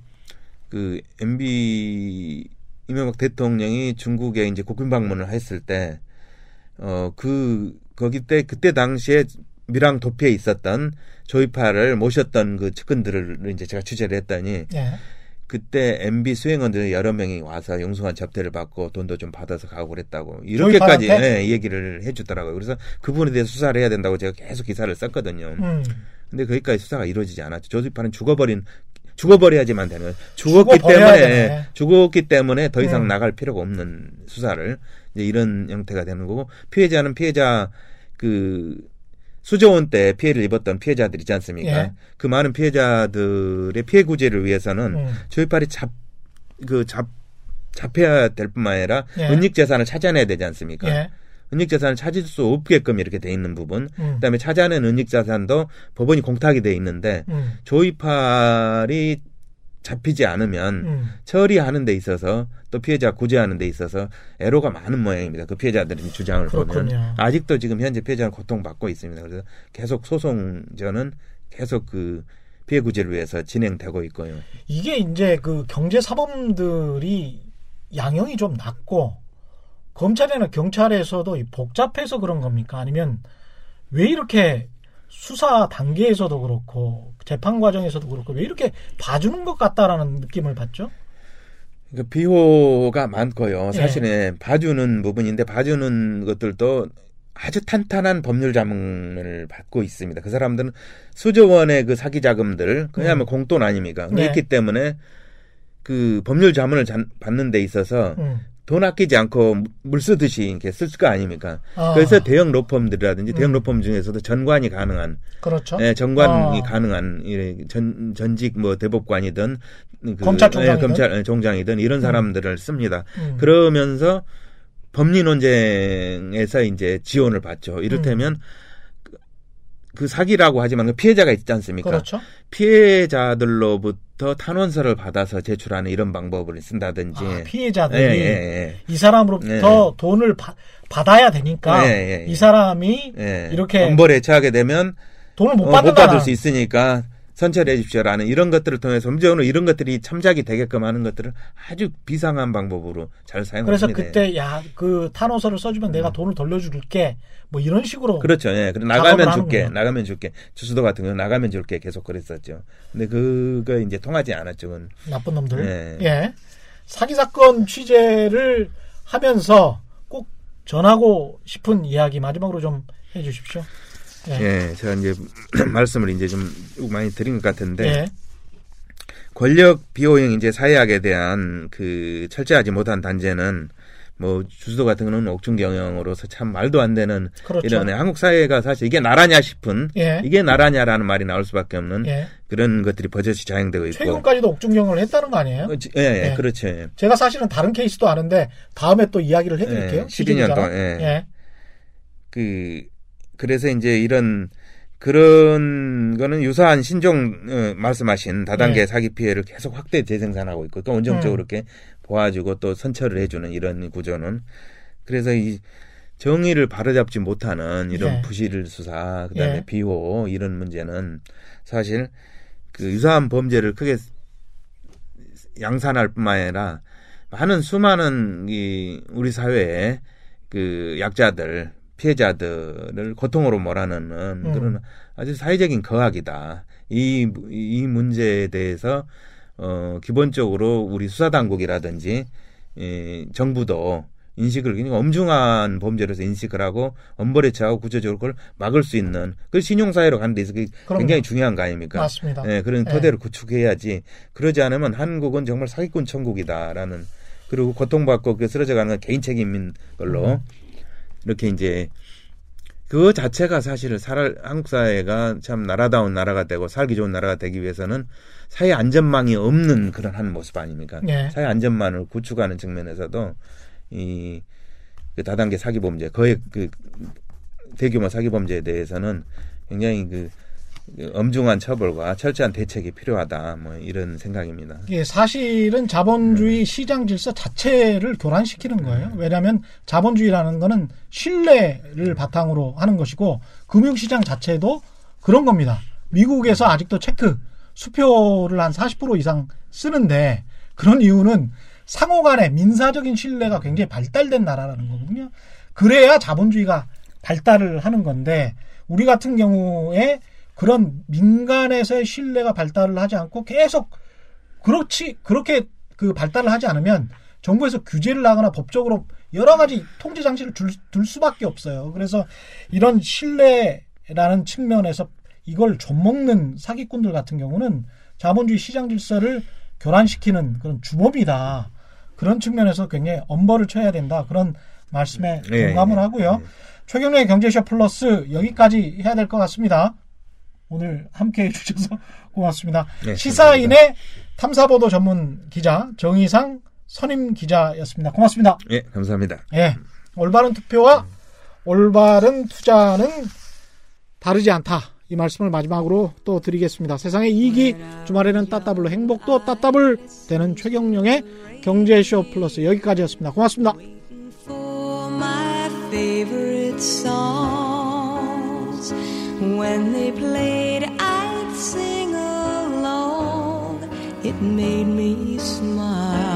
그 MB 이명박 대통령이 중국에 이제 국빈 방문을 했을 때 어 그 거기 때 그때 당시에 미랑 도피에 있었던 조이파를 모셨던 그 측근들을 이제 제가 취재를 했더니 예. 그때 MB 수행원들 여러 명이 와서 영수한 접대를 받고 돈도 좀 받아서 가고 그랬다고 이렇게까지? 예, 얘기를 해주더라고요. 그래서 그분에 대해서 수사를 해야 된다고 제가 계속 기사를 썼거든요. 음. 근데 거기까지 수사가 이루어지지 않았죠. 조지파는 죽어버린 죽어버려야지만 되는 죽었기 때문에 되네. 죽었기 때문에 더 이상 음. 나갈 필요가 없는 수사를 이제 이런 형태가 되는 거고 피해자는 피해자 그 수조원 때 피해를 입었던 피해자들 있지 않습니까? 예. 그 많은 피해자들의 피해 구제를 위해서는 음. 조이팔이 잡 그 잡 잡혀야 될 뿐만 아니라 예. 은닉 재산을 찾아내야 되지 않습니까? 예. 은닉 재산을 찾을 수 없게끔 이렇게 돼 있는 부분. 음. 그다음에 찾아낸 은닉 자산도 법원이 공탁이 돼 있는데 음. 조이팔이 잡히지 않으면 음. 처리하는 데 있어서 또 피해자 구제하는 데 있어서 애로가 많은 모양입니다. 그 피해자들의 주장을 그렇군요. 보면 아직도 지금 현재 피해자는 고통받고 있습니다. 그래서 계속 소송전은 계속 그 피해 구제를 위해서 진행되고 있고요. 이게 이제 그 경제 사범들이 양형이 좀 낮고 검찰이나 경찰에서도 이 복잡해서 그런 겁니까? 아니면 왜 이렇게 수사 단계에서도 그렇고 재판 과정에서도 그렇고 왜 이렇게 봐주는 것 같다라는 느낌을 받죠? 그러니까 비호가 많고요. 예. 사실은 봐주는 부분인데 봐주는 것들도 아주 탄탄한 법률 자문을 받고 있습니다. 그 사람들은 수조 원의 그 사기 자금들 그야말로 공돈 아닙니까? 음. 네. 그렇기 때문에 그 법률 자문을 잔- 받는 데 있어서 음. 돈 아끼지 않고 물 쓰듯이 이렇게 쓸 거 아닙니까? 아, 그래서 대형 로펌들이라든지 대형 음. 로펌 중에서도 전관이 가능한 그렇죠. 예, 전관이 아. 가능한 이 전, 전직 뭐 대법관이든 그, 검찰총장이든. 예, 검찰 총장이든 이런 사람들을 씁니다. 음. 그러면서 법리 논쟁에서 이제 지원을 받죠. 이를테면 그- 그 사기라고 하지만 그 피해자가 있지 않습니까? 그렇죠. 피해자들로부터 탄원서를 받아서 제출하는 이런 방법을 쓴다든지. 아, 예, 피해자들이 예, 예. 이 사람으로부터 돈을 바- 받아야 되니까 예, 예, 예. 이 사람이 예. 이렇게 엄벌에 처하게 되면 돈을 못 어, 못. 받을 수 있으니까 선처해 주십시오라는 이런 것들을 통해서 문제는 이런 것들이 참작이 되게끔 하는 것들을 아주 비상한 방법으로 잘 그래서 사용합니다. 그때 야 그 탄원서를 써주면 내가 돈을 돌려줄게 뭐 이런 식으로 그렇죠. 예. 작업을 나가면 줄게. 하는구나. 나가면 줄게. 주수도 같은 경우 나가면 줄게. 계속 그랬었죠. 근데 그거 이제 통하지 않았죠. 그건. 나쁜 놈들. 네. 예. 사기 사건 취재를 하면서 꼭 전하고 싶은 이야기 마지막으로 좀 해주십시오. 예. 예. 제가 이제 말씀을 이제 좀 많이 드린 것 같은데 예. 권력 비호형 이제 사회학에 대한 그 철저하지 못한 단죄는 뭐 주수도 같은 거는 옥중 경영으로서 참 말도 안 되는 그렇죠. 이런 한국 사회가 사실 이게 나라냐 싶은 예. 이게 나라냐라는 말이 나올 수밖에 없는 예. 그런 것들이 버젓이 자행되고 있고 최근까지도 옥중경을 했다는 거 아니에요? 어, 지- 예, 예, 예. 그렇죠. 예. 제가 사실은 다른 케이스도 아는데 다음에 또 이야기를 해드릴게요. 예, 12년 시즌이잖아. 동안, 예. 예. 그 그래서 이제 이런 그런 거는 유사한 신종 어, 말씀하신 다단계 네. 사기 피해를 계속 확대 재생산하고 있고 또 원정적으로 음. 이렇게 도와주고 또 선처를 해주는 이런 구조는 그래서 이 정의를 바로잡지 못하는 이런 예. 부실 수사 그다음에 예. 비호 이런 문제는 사실 그 유사한 범죄를 크게 양산할 뿐만 아니라 많은 수많은 이 우리 사회에 그 약자들 피해자들을 고통으로 몰아넣는 음. 그런 아주 사회적인 거악이다. 이, 이 문제에 대해서 어 기본적으로 우리 수사 당국이라든지 이 정부도 인식을 굉장히 엄중한 범죄로서 인식을 하고 엄벌에 처하고 구체적으로 그걸 막을 수 있는 그 신용사회로 가는 데 있어서. 굉장히 중요한 거 아닙니까? 맞습니다. 예, 그런 예. 토대를 구축해야지. 그러지 않으면 한국은 정말 사기꾼 천국이다라는 그리고 고통받고 그 쓰러져가는 건 개인 책임인 걸로 음. 이렇게 이제 그 자체가 사실은 살 한국 사회가 참 나라다운 나라가 되고 살기 좋은 나라가 되기 위해서는 사회 안전망이 없는 그런 한 모습 아닙니까? 예. 사회 안전망을 구축하는 측면에서도 이 그 다단계 사기 범죄, 거의 그 대규모 사기 범죄에 대해서는 굉장히 그 엄중한 처벌과 철저한 대책이 필요하다. 뭐 이런 생각입니다. 이게 사실은 자본주의 시장 질서 자체를 교란시키는 거예요. 왜냐하면 자본주의라는 거는 신뢰를 바탕으로 하는 것이고 금융시장 자체도 그런 겁니다. 미국에서 아직도 체크 수표를 한 40% 이상 쓰는데 그런 이유는 상호 간의 민사적인 신뢰가 굉장히 발달된 나라라는 거거든요. 그래야 자본주의가 발달을 하는 건데 우리 같은 경우에 그런 민간에서의 신뢰가 발달을 하지 않고 계속 그렇지 그렇게 그 발달을 하지 않으면 정부에서 규제를 하거나 법적으로 여러 가지 통제 장치를 줄, 둘 수밖에 없어요. 그래서 이런 신뢰라는 측면에서 이걸 좀먹는 사기꾼들 같은 경우는 자본주의 시장 질서를 교란시키는 그런 주범이다. 그런 측면에서 굉장히 엄벌을 쳐야 된다. 그런 말씀에 예, 공감을 예, 하고요. 예. 최경련의 경제쇼 플러스 여기까지 해야 될 것 같습니다. 오늘 함께 해주셔서 고맙습니다. 네, 시사인의 탐사보도 전문 기자 정희상 선임 기자였습니다. 고맙습니다. 예, 감사합니다. 예, 올바른 투표와 올바른 투자는 다르지 않다. 이 말씀을 마지막으로 또 드리겠습니다. 세상의 이익이 주말에는 따따블로 행복도 따따블 되는 최경령의 경제쇼 플러스 여기까지였습니다. 고맙습니다. When they played, I'd sing along. It made me smile.